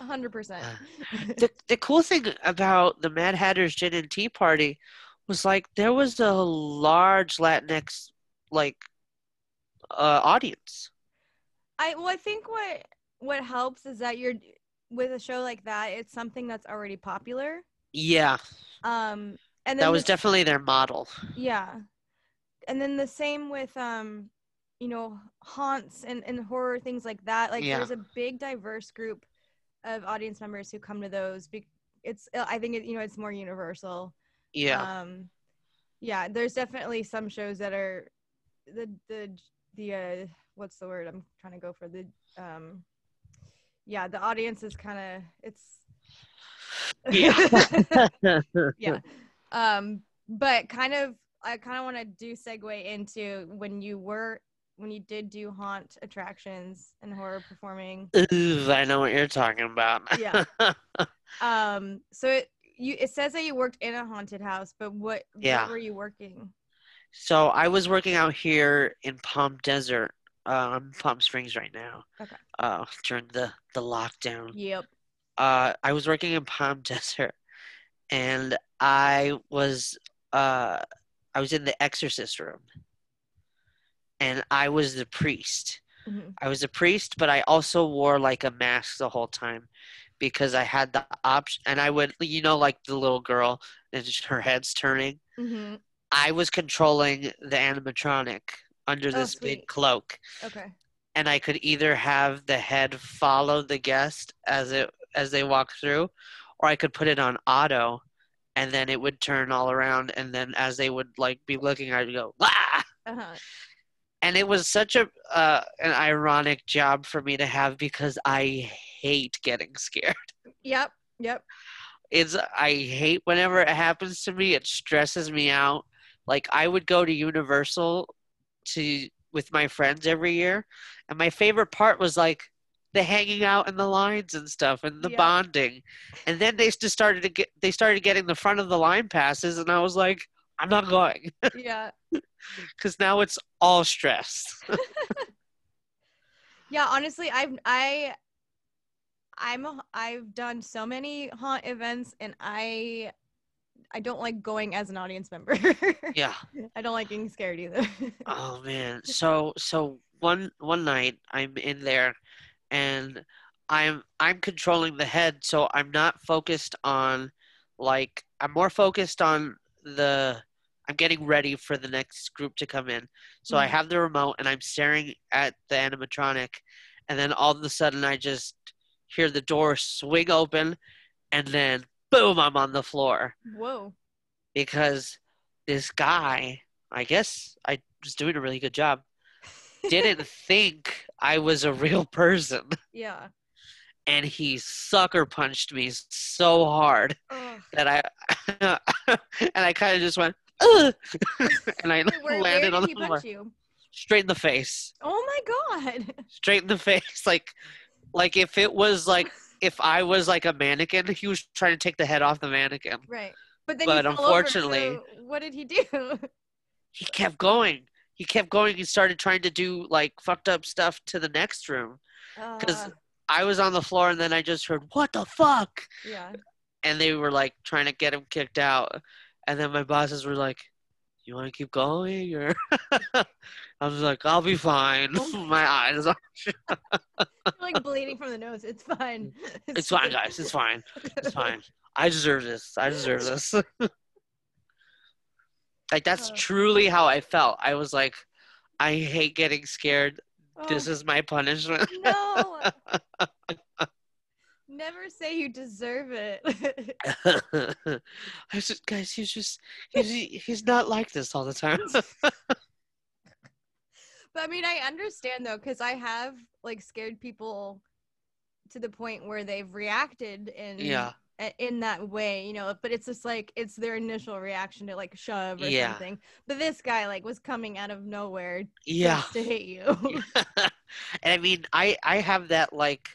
A: hundred percent.
B: the, the cool thing about the mad hatter's gin and tea party was like there was a large latinx like uh audience
A: I well, I think what what helps is that you're with a show like that. It's something that's already popular.
B: Yeah
A: Um, and then
B: that was
A: the-
B: definitely their model
A: yeah, and then the same with um, you know, haunts and and horror things like that. Like
B: Yeah.
A: there's a big diverse group of audience members who come to those. Be- it's I think it, you know it's more universal.
B: yeah
A: um yeah there's definitely some shows that are the the the uh what's the word i'm trying to go for the um yeah the audience is kind of it's
B: yeah
A: yeah um but kind of i kind of want to do segue into when you were when you did do haunt attractions and horror performing
B: Ooh, I know what you're talking about.
A: Yeah. um so it you it says that you worked in a haunted house but what
B: Yeah.
A: what were you working
B: so I was working out here in Palm Desert. Uh, Palm Springs right now.
A: Okay.
B: Uh, during the the lockdown.
A: yep
B: Uh, I was working in Palm Desert, and I was uh, I was in the exorcist room, and I was the priest.
A: Mhm.
B: I was a priest, but I also wore like a mask the whole time because I had the option. And I would, you know, like the little girl, and her head's turning.
A: hmm
B: I was controlling the animatronic under
A: Oh,
B: this big cloak,
A: okay
B: and I could either have the head follow the guest as it as they walk through, or I could put it on auto, and then it would turn all around, and then as they would like be looking, I'd go ah
A: uh-huh
B: and it was such a uh, an ironic job for me to have because I hate getting scared.
A: Yep. Yep.
B: It's I hate whenever it happens to me. It stresses me out. Like I would go to Universal to with my friends every year, and my favorite part was like the hanging out in the lines and stuff and the
A: Yeah.
B: bonding. And then they just started to get they started getting the front of the line passes, and I was like, I'm not going
A: Yeah.
B: because now it's all stress.
A: Yeah. Honestly, I've I I'm a, I've done so many haunt events and I I don't like going as an audience member.
B: Yeah.
A: I don't like getting scared either.
B: Oh man. So so one one night I'm in there and I'm I'm controlling the head so I'm not focused on like I'm more focused on the I'm getting ready for the next group to come in. So I
A: Mhm.
B: have the remote and I'm staring at the animatronic and then all of a sudden I just hear the door swing open and then boom I'm on the floor
A: Whoa.
B: because this guy, I guess I was doing a really good job, didn't think I was a real person.
A: Yeah.
B: And he sucker punched me so hard
A: Ugh.
B: that I and I kind of just went Ugh! and I
A: where, where
B: landed
A: did
B: on the floor
A: you?
B: straight in the face,
A: Oh my god.
B: straight in the face, like like if it was like if I was like a mannequin, he was trying to take the head off the mannequin.
A: Right. But then
B: But
A: fell over,
B: unfortunately-
A: so what did he do?
B: He kept going. He kept going. He started trying to do like fucked up stuff to the next room. because
A: Uh,
B: I was on the floor and then I just heard what the fuck,
A: yeah.
B: and they were like trying to get him kicked out, and then my bosses were like, "You want to keep going?" Or I was like, "I'll be fine."
A: Oh
B: my eyes, are,
A: like bleeding from the nose. It's fine.
B: it's fine, guys. It's fine. It's fine. I deserve this. I deserve this. Like that's
A: Uh.
B: truly how I felt. I was like, I hate getting scared.
A: Oh,
B: This is my punishment.
A: no. Never say you deserve it.
B: I just, guys, he's just, he's, he's not like this all the time.
A: But I mean, I understand though, because I have like scared people to the point where they've reacted and
B: yeah,
A: in that way, you know. But it's just like it's their initial reaction to like shove or
B: Yeah.
A: something. But this guy like was coming out of nowhere
B: yeah.
A: to hit you.
B: and I mean, I, I have that like,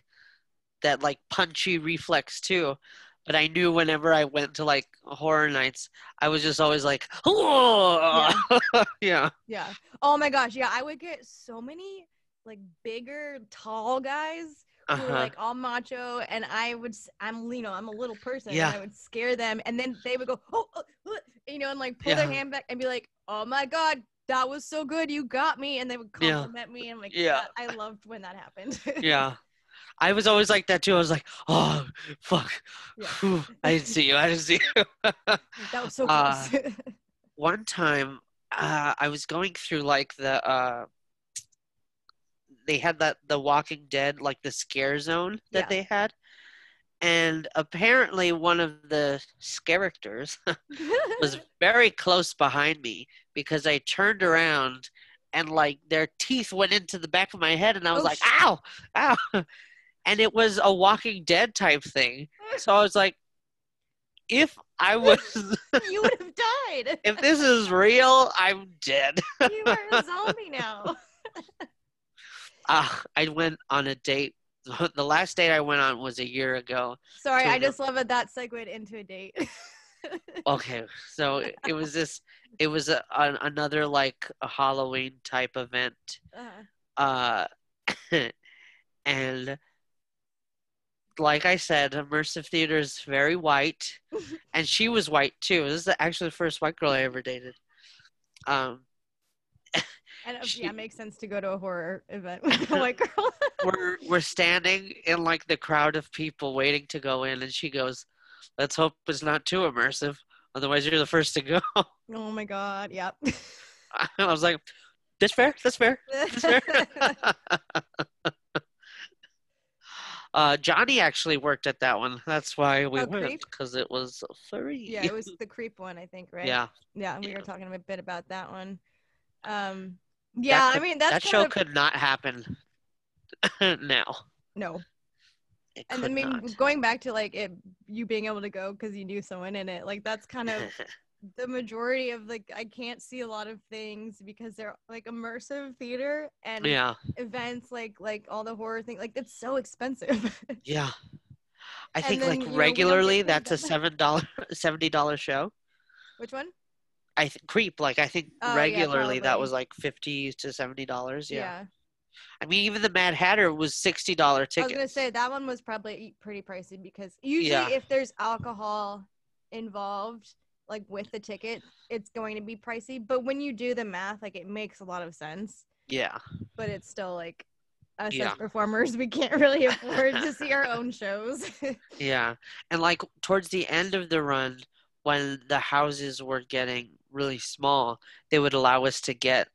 B: that like punchy reflex too. But I knew whenever I went to like horror nights, I was just always like, oh, yeah,
A: yeah. Oh my gosh. Yeah, I would get so many like bigger, tall guys who were
B: uh-huh.
A: like all macho, and I would, I'm you know, I'm a little person,
B: Yeah.
A: and I would scare them, and then they would go, oh, oh, oh," you know, and like pull their hand back and be like, oh my god, that was so good, you got me, and they would
B: Yeah.
A: compliment me, and like,
B: Yeah.
A: I loved when that happened.
B: yeah. I was always like that too. I was like, oh, fuck.
A: Yeah.
B: I didn't see you. I didn't see you.
A: that was so
B: Uh,
A: close.
B: one time uh, I was going through like the uh, they had that the Walking Dead like the scare zone that
A: Yeah.
B: they had, and apparently one of the characters was very close behind me because I turned around and like their teeth went into the back of my head and I was
A: Oh,
B: like,
A: shit.
B: ow, ow, and it was a Walking Dead type thing. So I was like, if I was
A: you would have died.
B: if this is real, I'm dead.
A: you are a zombie now.
B: Ah, I went on a date. The last date I went on was a year ago.
A: Sorry, I just love that that segued into a date.
B: Okay, so it- was this. It was a, an, another like a Halloween type event.
A: Uh,
B: Uh, and like I said, immersive theater is very white, and she was white too. This is actually the first white girl I ever dated. Um,
A: and uh,
B: She-
A: yeah, it makes sense to go to a horror event with a white girl.
B: we're we're standing in like the crowd of people waiting to go in and she goes let's hope it's not too immersive otherwise you're the first to go
A: oh my god, yep.
B: i was like that's fair that's fair that's fair uh johnny actually worked at that one that's why we
A: Oh,
B: went because it was free
A: yeah, it was the creep one, I think, right?
B: yeah
A: Yeah, we
B: Yeah.
A: were talking a bit about that one. Um, yeah,
B: could-
A: I mean that's
B: that show
A: of,
B: could not happen now
A: no.
B: it
A: And
B: could
A: I mean,
B: not.
A: going back to like it, you being able to go because you knew someone in it, like that's kind of the majority of like I can't see a lot of things because they're like immersive theater and
B: yeah
A: events like like all the horror thing like it's so expensive.
B: yeah I think
A: then,
B: like
A: you know, we don't get
B: regularly that's a seven dollar seventy dollar show.
A: Which one?
B: I th- creep like I think
A: Oh, yeah,
B: regularly that was like fifty to seventy dollars. Yeah. I mean, even the Mad Hatter was sixty dollar ticket.
A: I was gonna say that one was probably pretty pricey because usually
B: Yeah.
A: if there's alcohol involved, like with the ticket, it's going to be pricey. But when you do the math, like it makes a lot of sense.
B: yeah,
A: But it's still like us
B: Yeah.
A: as performers, we can't really afford to see our own shows.
B: yeah, and like towards the end of the run, when the houses were getting really small, they would allow us to get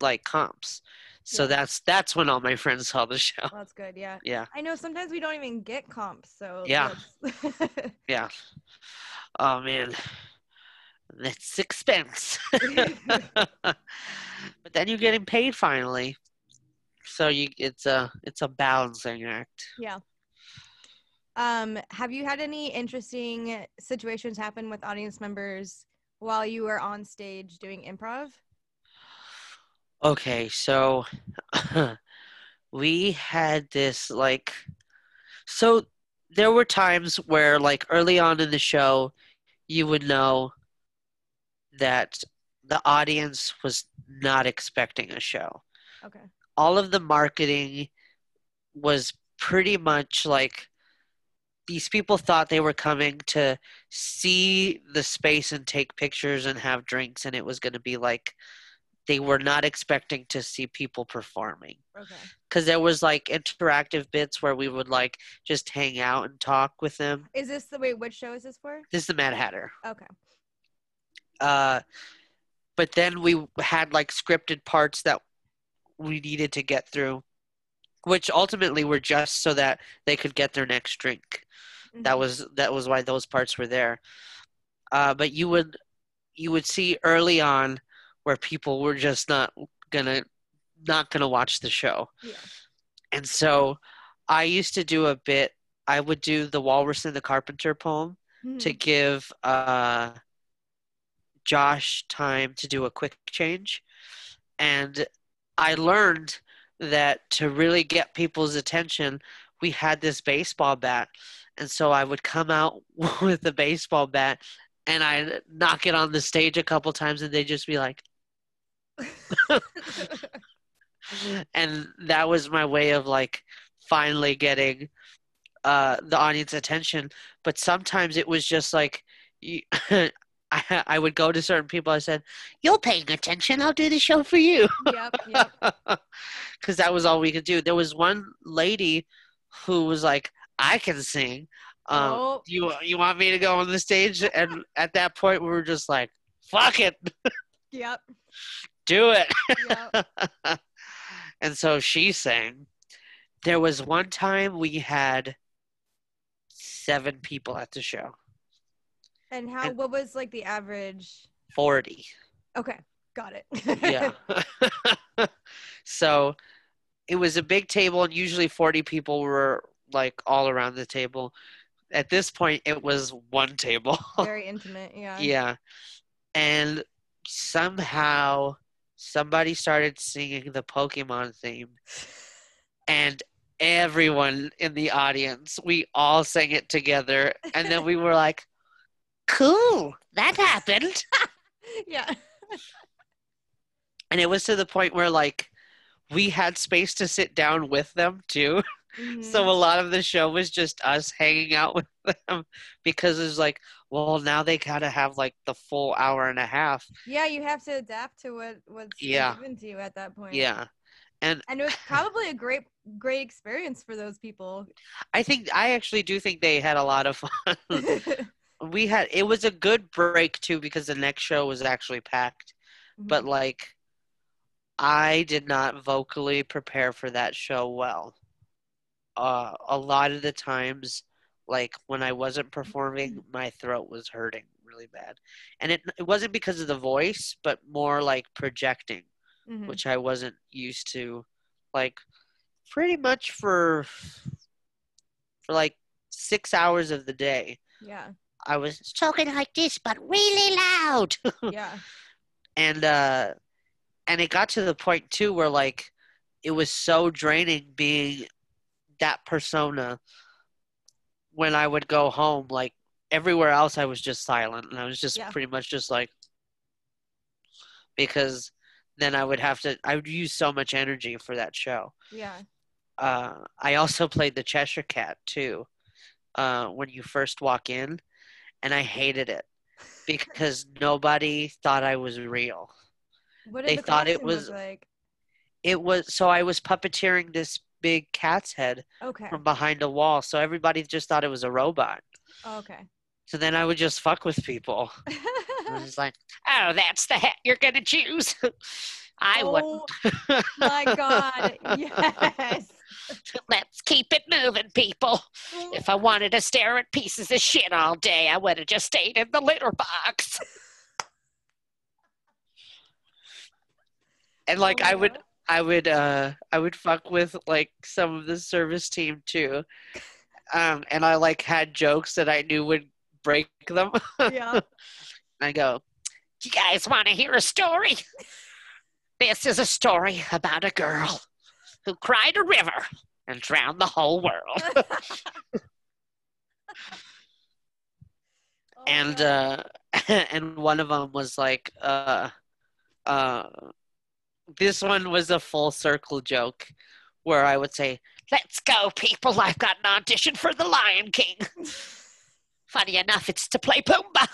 B: like comps. So
A: Yeah.
B: that's that's when all my friends saw the show.
A: Well, that's good. Yeah.
B: Yeah,
A: I know sometimes we don't even get comps. So
B: Yeah. yeah. Oh man, that's expense. but then you're getting paid finally, so you it's a it's a balancing act.
A: yeah. Um, have you had any interesting situations happen with audience members while you were on stage doing improv?
B: Okay, so we had this like so there were times where like early on in the show you would know that the audience was not expecting a show.
A: Okay.
B: All of the marketing was pretty much like these people thought they were coming to see the space and take pictures and have drinks and it was going to be like they were not expecting to see people performing
A: Okay.
B: because there was like interactive bits where we would like just hang out and talk with them
A: Is this the wait? Which show is this for?
B: this is the mad hatter
A: Okay.
B: uh but then we had like scripted parts that we needed to get through which ultimately were just so that they could get their next drink that
A: Mhm.
B: was that was why those parts were there uh, but you would you would see early on where people were just not gonna not gonna watch the show
A: Yeah.
B: and so i used to do a bit i would do the walrus and the carpenter poem to
A: Mhm.
B: give uh, josh time to do a quick change and i learned that to really get people's attention we had this baseball bat and so i would come out with the baseball bat and i'd knock it on the stage a couple times and they'd just be like and that was my way of like finally getting uh the audience attention but sometimes it was just like you, I, I would go to certain people i said you're paying attention i'll do the show for you
A: yep. Yep.
B: Because that was all we could do there was one lady who was like i can sing um,
A: Oh.
B: you you want me to go on the stage and at that point we were just like fuck it
A: Yep.
B: do it
A: Yep.
B: and so she sang. There was one time we had seven people at the show,
A: And how?
B: And-
A: What was like the average?
B: 40.
A: Okay. Got it.
B: Yeah. so it was a big table, and usually 40 people were like all around the table. At this point, it was one table.
A: Very intimate. Yeah.
B: yeah. And somehow somebody started singing the Pokemon theme, and everyone in the audience, we all sang it together. And then we were like, cool, that happened.
A: Yeah.
B: And it was to the point where, like, we had space to sit down with them too.
A: Mhm.
B: So a lot of the show was just us hanging out with them because it's like, well, now they gotta have like the full hour and a half.
A: yeah, you have to adapt to what what's
B: Yeah.
A: given to you at that point.
B: Yeah.
A: And and it was probably a great great experience for those people.
B: I think I actually do think they had a lot of fun. we had it was a good break too because the next show was actually packed. But
A: Mhm.
B: like I did not vocally prepare for that show well. Uh a lot of the times like when I wasn't performing, my throat was hurting really bad. And it it wasn't because of the voice, but more like projecting.
A: Mhm.
B: which I wasn't used to, like pretty much for for like six hours of the day.
A: yeah.
B: I was talking like this, but really loud,
A: Yeah.
B: and uh, and it got to the point too where like it was so draining being that persona. When I would go home, like everywhere else, I was just silent, and I was just
A: Yeah.
B: pretty much just like because then I would have to. I would use so much energy for that show.
A: Yeah.
B: Uh, I also played the Cheshire Cat too. Uh, when you first walk in, and I hated it because nobody thought I was real.
A: What
B: They
A: the
B: thought it was-
A: like?
B: It was so I was puppeteering this big cat's head
A: Okay.
B: from behind a wall, so everybody just thought it was a robot.
A: Oh, okay.
B: So then I would just fuck with people. I was just like, "Oh, that's the hat you're gonna choose." I wouldn't.
A: oh my god. Yes.
B: Let's keep it moving, people. If I wanted to stare at pieces of shit all day, I would have just stayed in the litter box. And like
A: Oh
B: I would I would uh I would fuck with like some of the service team too. Um and I like had jokes that I knew would break them.
A: Yeah.
B: I go, "You guys want to hear a story? This is a story about a girl who cried a river and drowned the whole world."
A: Oh
B: and uh and one of them was like uh uh this one was a full circle joke where i would say let's go people. I've got an audition for the lion king. Funny enough it's to play pumbaa.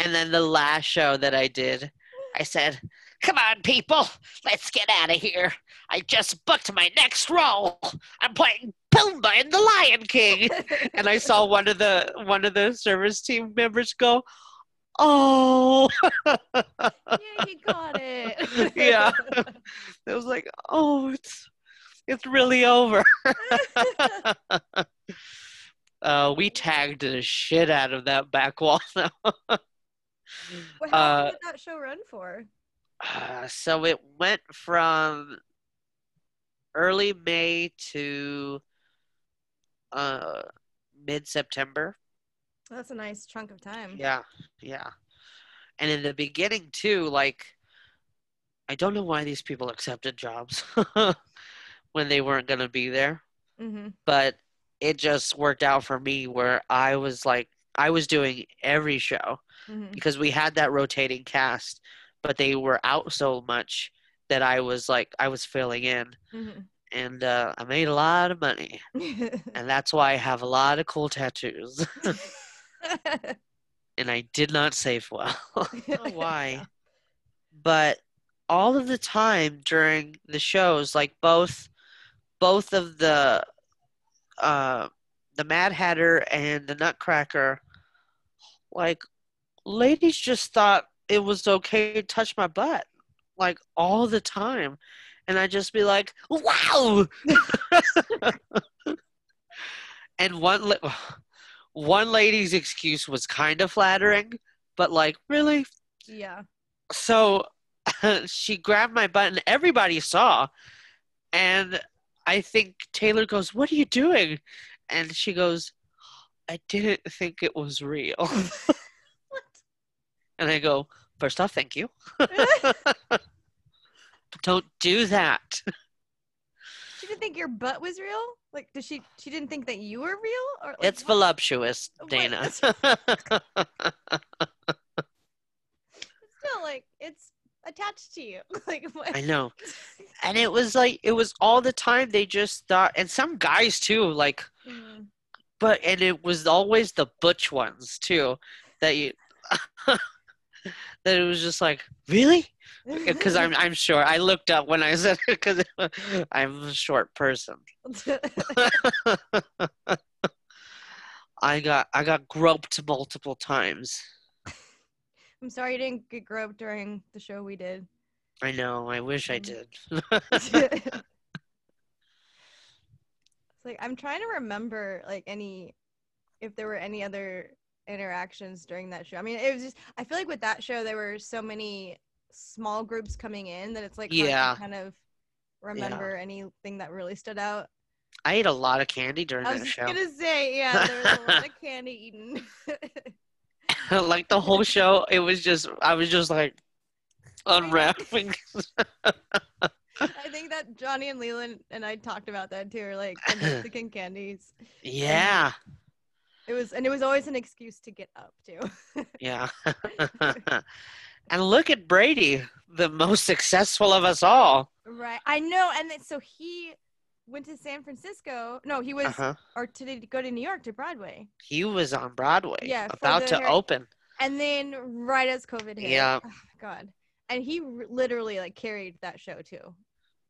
B: And then the last show that i did i said come on people. Let's get out of here. I just booked my next role. I'm playing pumbaa in the lion king. And I saw one of the one of the service team members go, "Oh,
A: yeah, he got it.
B: Yeah. it was like, oh, it's it's really over." uh, we tagged the shit out of that back wall. Now.
A: Well, how
B: Uh,
A: long did that show run for?
B: Uh, so it went from early May to uh, mid September.
A: That's a nice chunk of time.
B: Yeah, yeah. And in the beginning too, like I don't know why these people accepted jobs when they weren't gonna be there,
A: Mm-hmm.
B: but it just worked out for me where I was like I was doing every show
A: Mm-hmm.
B: because we had that rotating cast, but they were out so much that I was like I was filling in
A: Mm-hmm.
B: and uh, I made a lot of money. And that's why I have a lot of cool tattoos. and I did not save well. I don't why. But all of the time during the shows, like both both of the uh the Mad Hatter and the Nutcracker, like ladies just thought it was okay to touch my butt. Like all the time. And I'd just be like, Wow and one la- one lady's excuse was kind of flattering, but like really.
A: yeah.
B: So she grabbed my butt, and everybody saw. And I think Taylor goes, "What are you doing?" And she goes, "I didn't think it was real." What? And I go, first off, thank you. Don't do that."
A: Didn't think your butt was real. Like, does she? She didn't think that you were real, or like,
B: It's
A: what?
B: voluptuous, Dana.
A: Still, like, it's attached to you. like, what?
B: I know. And it was like it was all the time they just thought and some guys too, like
A: Mm.
B: but and it was always the butch ones too that you that it was just like, really? Because uh, I'm I'm short. I looked up when I said it because I'm a short person. I got I got groped multiple times.
A: I'm sorry you didn't get groped during the show we did.
B: I know. I wish I did.
A: it's like I'm trying to remember like any if there were any other interactions during that show. I mean, it was just I feel like with that show there were so many small groups coming in that it's like hard to
B: Yeah.
A: kind of remember anything that really stood out.
B: I ate a lot of candy during that show.
A: I was
B: that
A: just
B: show.
A: gonna say, yeah, there was a lot of candy eaten.
B: like the whole show, it was just I was just like unwrapping.
A: I think that Johnny and Leland and I talked about that too, or like the Mexican candies.
B: yeah,
A: It was, and it was always an excuse to get up too.
B: yeah. And look at Brady, the most successful of us all.
A: Right. I know. And then, so he went to San Francisco. No, he was,
B: Uh-huh.
A: or to go to New York to Broadway.
B: He was on Broadway,
A: Yeah,
B: about to
A: Harry-
B: open.
A: And then right as COVID hit.
B: Yeah.
A: oh, God. And he r- literally like carried that show too.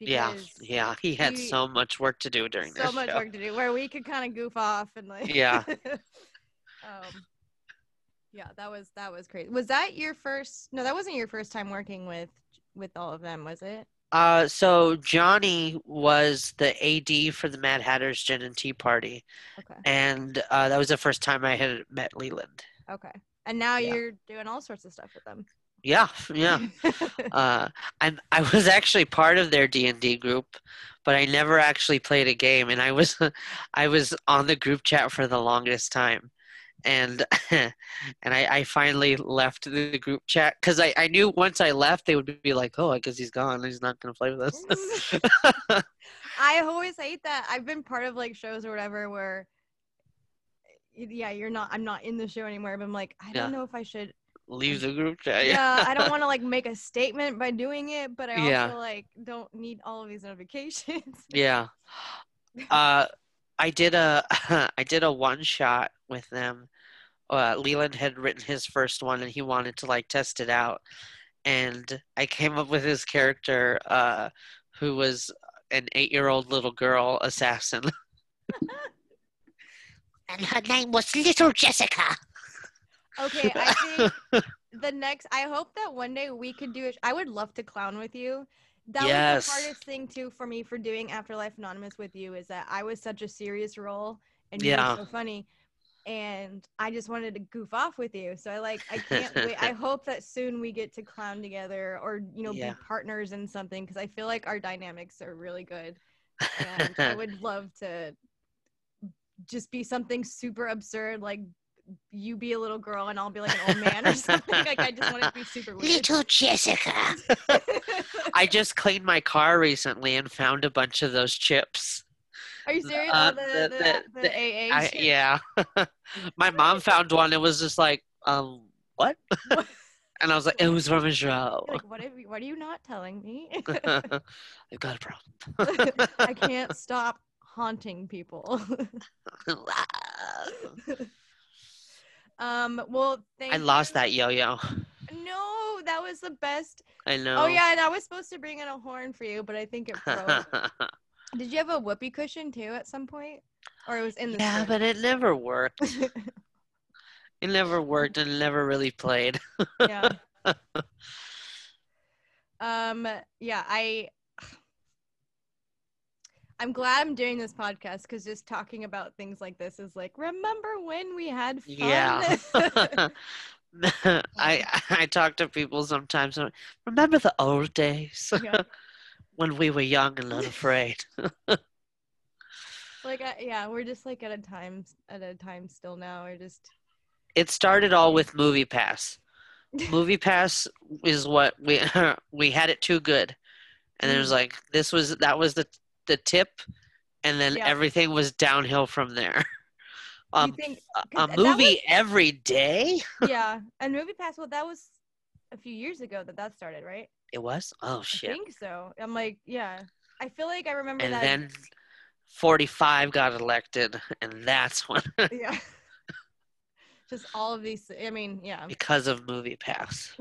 B: Yeah, yeah. He had
A: he-
B: so much work to do during this.
A: so much
B: show.
A: work to do where we could kind of goof off and like
B: Yeah.
A: um yeah that was that was crazy was that your first no that wasn't your first time working with with all of them was it
B: Uh, so Johnny was the AD for the Mad Hatter's Gin and Tea Party,
A: okay
B: and uh, that was the first time I had met Leland.
A: okay and now
B: Yeah.
A: you're doing all sorts of stuff with them
B: Yeah, yeah. uh, and I was actually part of their D and D group, but I never actually played a game. And I was, I was on the group chat for the longest time, and and I, I finally left the group chat because I, I knew once I left they would be like, oh, I guess he's gone. He's not gonna play with us.
A: I always hate that. I've been part of like shows or whatever where yeah, you're not I'm not in the show anymore, but I'm like, I don't
B: Yeah.
A: know if I should
B: Leave the group chat.
A: yeah, I don't want to like make a statement by doing it, but I also
B: Yeah.
A: like don't need all of these notifications.
B: Yeah. Uh, I did a I did a one shot with them. Uh, Leland had written his first one, and he wanted to like test it out. And I came up with his character, uh, who was an eight-year-old little girl assassin. and her name was Little Jessica.
A: Okay, I think the next I hope that one day we could do it. I would love to clown with you. That
B: Yes.
A: was the hardest thing too for me for doing Afterlife Anonymous with you is that I was such a serious role and you
B: Yeah.
A: were so funny. And I just wanted to goof off with you. So I like I can't wait. I hope that soon we get to clown together or you know
B: Yeah.
A: be partners in something because I feel like our dynamics are really good. And I would love to just be something super absurd like you be a little girl and I'll be like an old man or something. Like I just want it to be super weird.
B: Little Jessica. I just cleaned my car recently and found a bunch of those chips.
A: Are you serious?
B: Uh,
A: oh, the,
B: the-
A: the,
B: the-
A: AA
B: I, yeah. My mom found one. It was just like, um, what? And I was like, it was from a show.
A: Like, what, have you, what are you not telling me?
B: I've got a problem.
A: I can't stop haunting people. Um, well, thank
B: I lost
A: you.
B: that yo-yo.
A: No, that was the best.
B: I know.
A: Oh, yeah, and I was supposed to bring in a horn for you, but I think it broke. Did you have a whoopee cushion too at some point? Or it was in the
B: yeah, but it never worked. It never worked and never really played.
A: yeah. um yeah, I I'm glad I'm doing this podcast because just talking about things like this is like, remember when we had fun?
B: Yeah. I I talk to people sometimes. Remember the old days
A: Yeah.
B: when we were young and unafraid.
A: like, I, yeah, we're just like at a time at a time still now. We're just
B: It started all with Movie Pass. Movie Pass is what we we had it too good, and it was
A: Mm.
B: like this was that was the the tip, and then
A: Yeah.
B: everything was downhill from there. Um,
A: think
B: a movie every day.
A: yeah, and Movie Pass. Well, that was a few years ago that that started, right?
B: It was oh shit.
A: I think so. I'm like, yeah. I feel like I remember
B: and
A: that.
B: then forty five got elected, and that's when
A: yeah. Just all of these. I mean, yeah.
B: because of Movie Pass.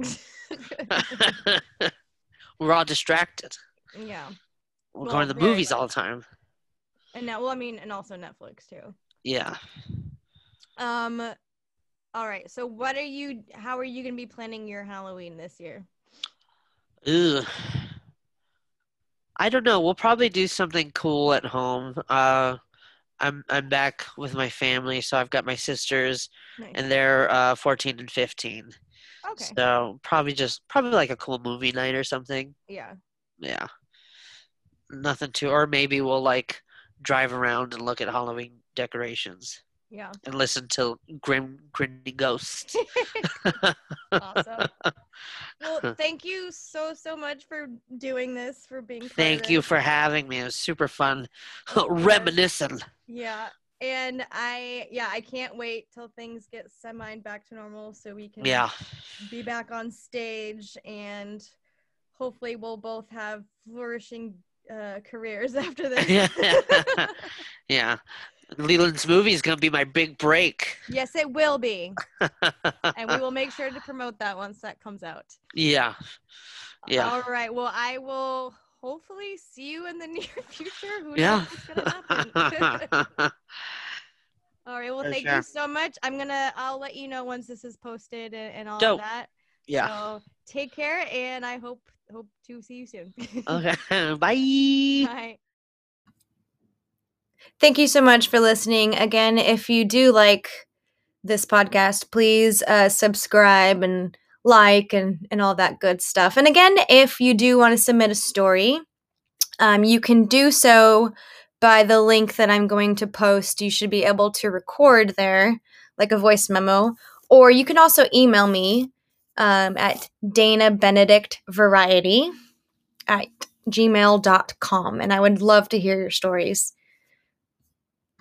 B: We're all distracted.
A: yeah.
B: We're
A: Well,
B: going to the movies all the time.
A: And now, well, I mean, and also Netflix too.
B: Yeah.
A: Um, all right. So, what are you? How are you gonna be planning your Halloween this year?
B: Ugh. I don't know. We'll probably do something cool at home. Uh, I'm I'm back with my family, so I've got my sisters,
A: Nice.
B: and they're uh, 14 and 15.
A: Okay.
B: So probably just probably like a cool movie night or something.
A: Yeah.
B: Yeah. Nothing too, or maybe we'll like drive around and look at Halloween decorations
A: Yeah.
B: and listen to grim grinning ghosts.
A: Awesome. Well, thank you so so much for doing this, for being.
B: Thank you for having me. It was super fun, reminiscing.
A: Yeah. And I, yeah, I can't wait till things get semi back to normal so we can
B: Yeah.
A: be back on stage and hopefully we'll both have flourishing uh, careers after this.
B: yeah. yeah. Leland's movie is going to be my big break.
A: Yes, it will be. and we will make sure to promote that once that comes out.
B: Yeah. Yeah.
A: All right. Well, I will hopefully see you in the near future. Who
B: yeah.
A: knows what's happen? all right. Well,
B: For
A: thank
B: sure.
A: you so much. I'm gonna. I'll let you know once this is posted and, and all
B: Dope.
A: of that.
B: yeah.
A: So take care, and I hope hope to see you soon.
B: Okay. Bye.
A: Bye.
C: Thank you so much for listening. Again, if you do like this podcast, please uh, subscribe and like and, and all that good stuff. And again, if you do want to submit a story, um, you can do so by the link that I'm going to post. You should be able to record there, like a voice memo, or you can also email me um, at Dana Benedict Variety at gmail.com. And I would love to hear your stories.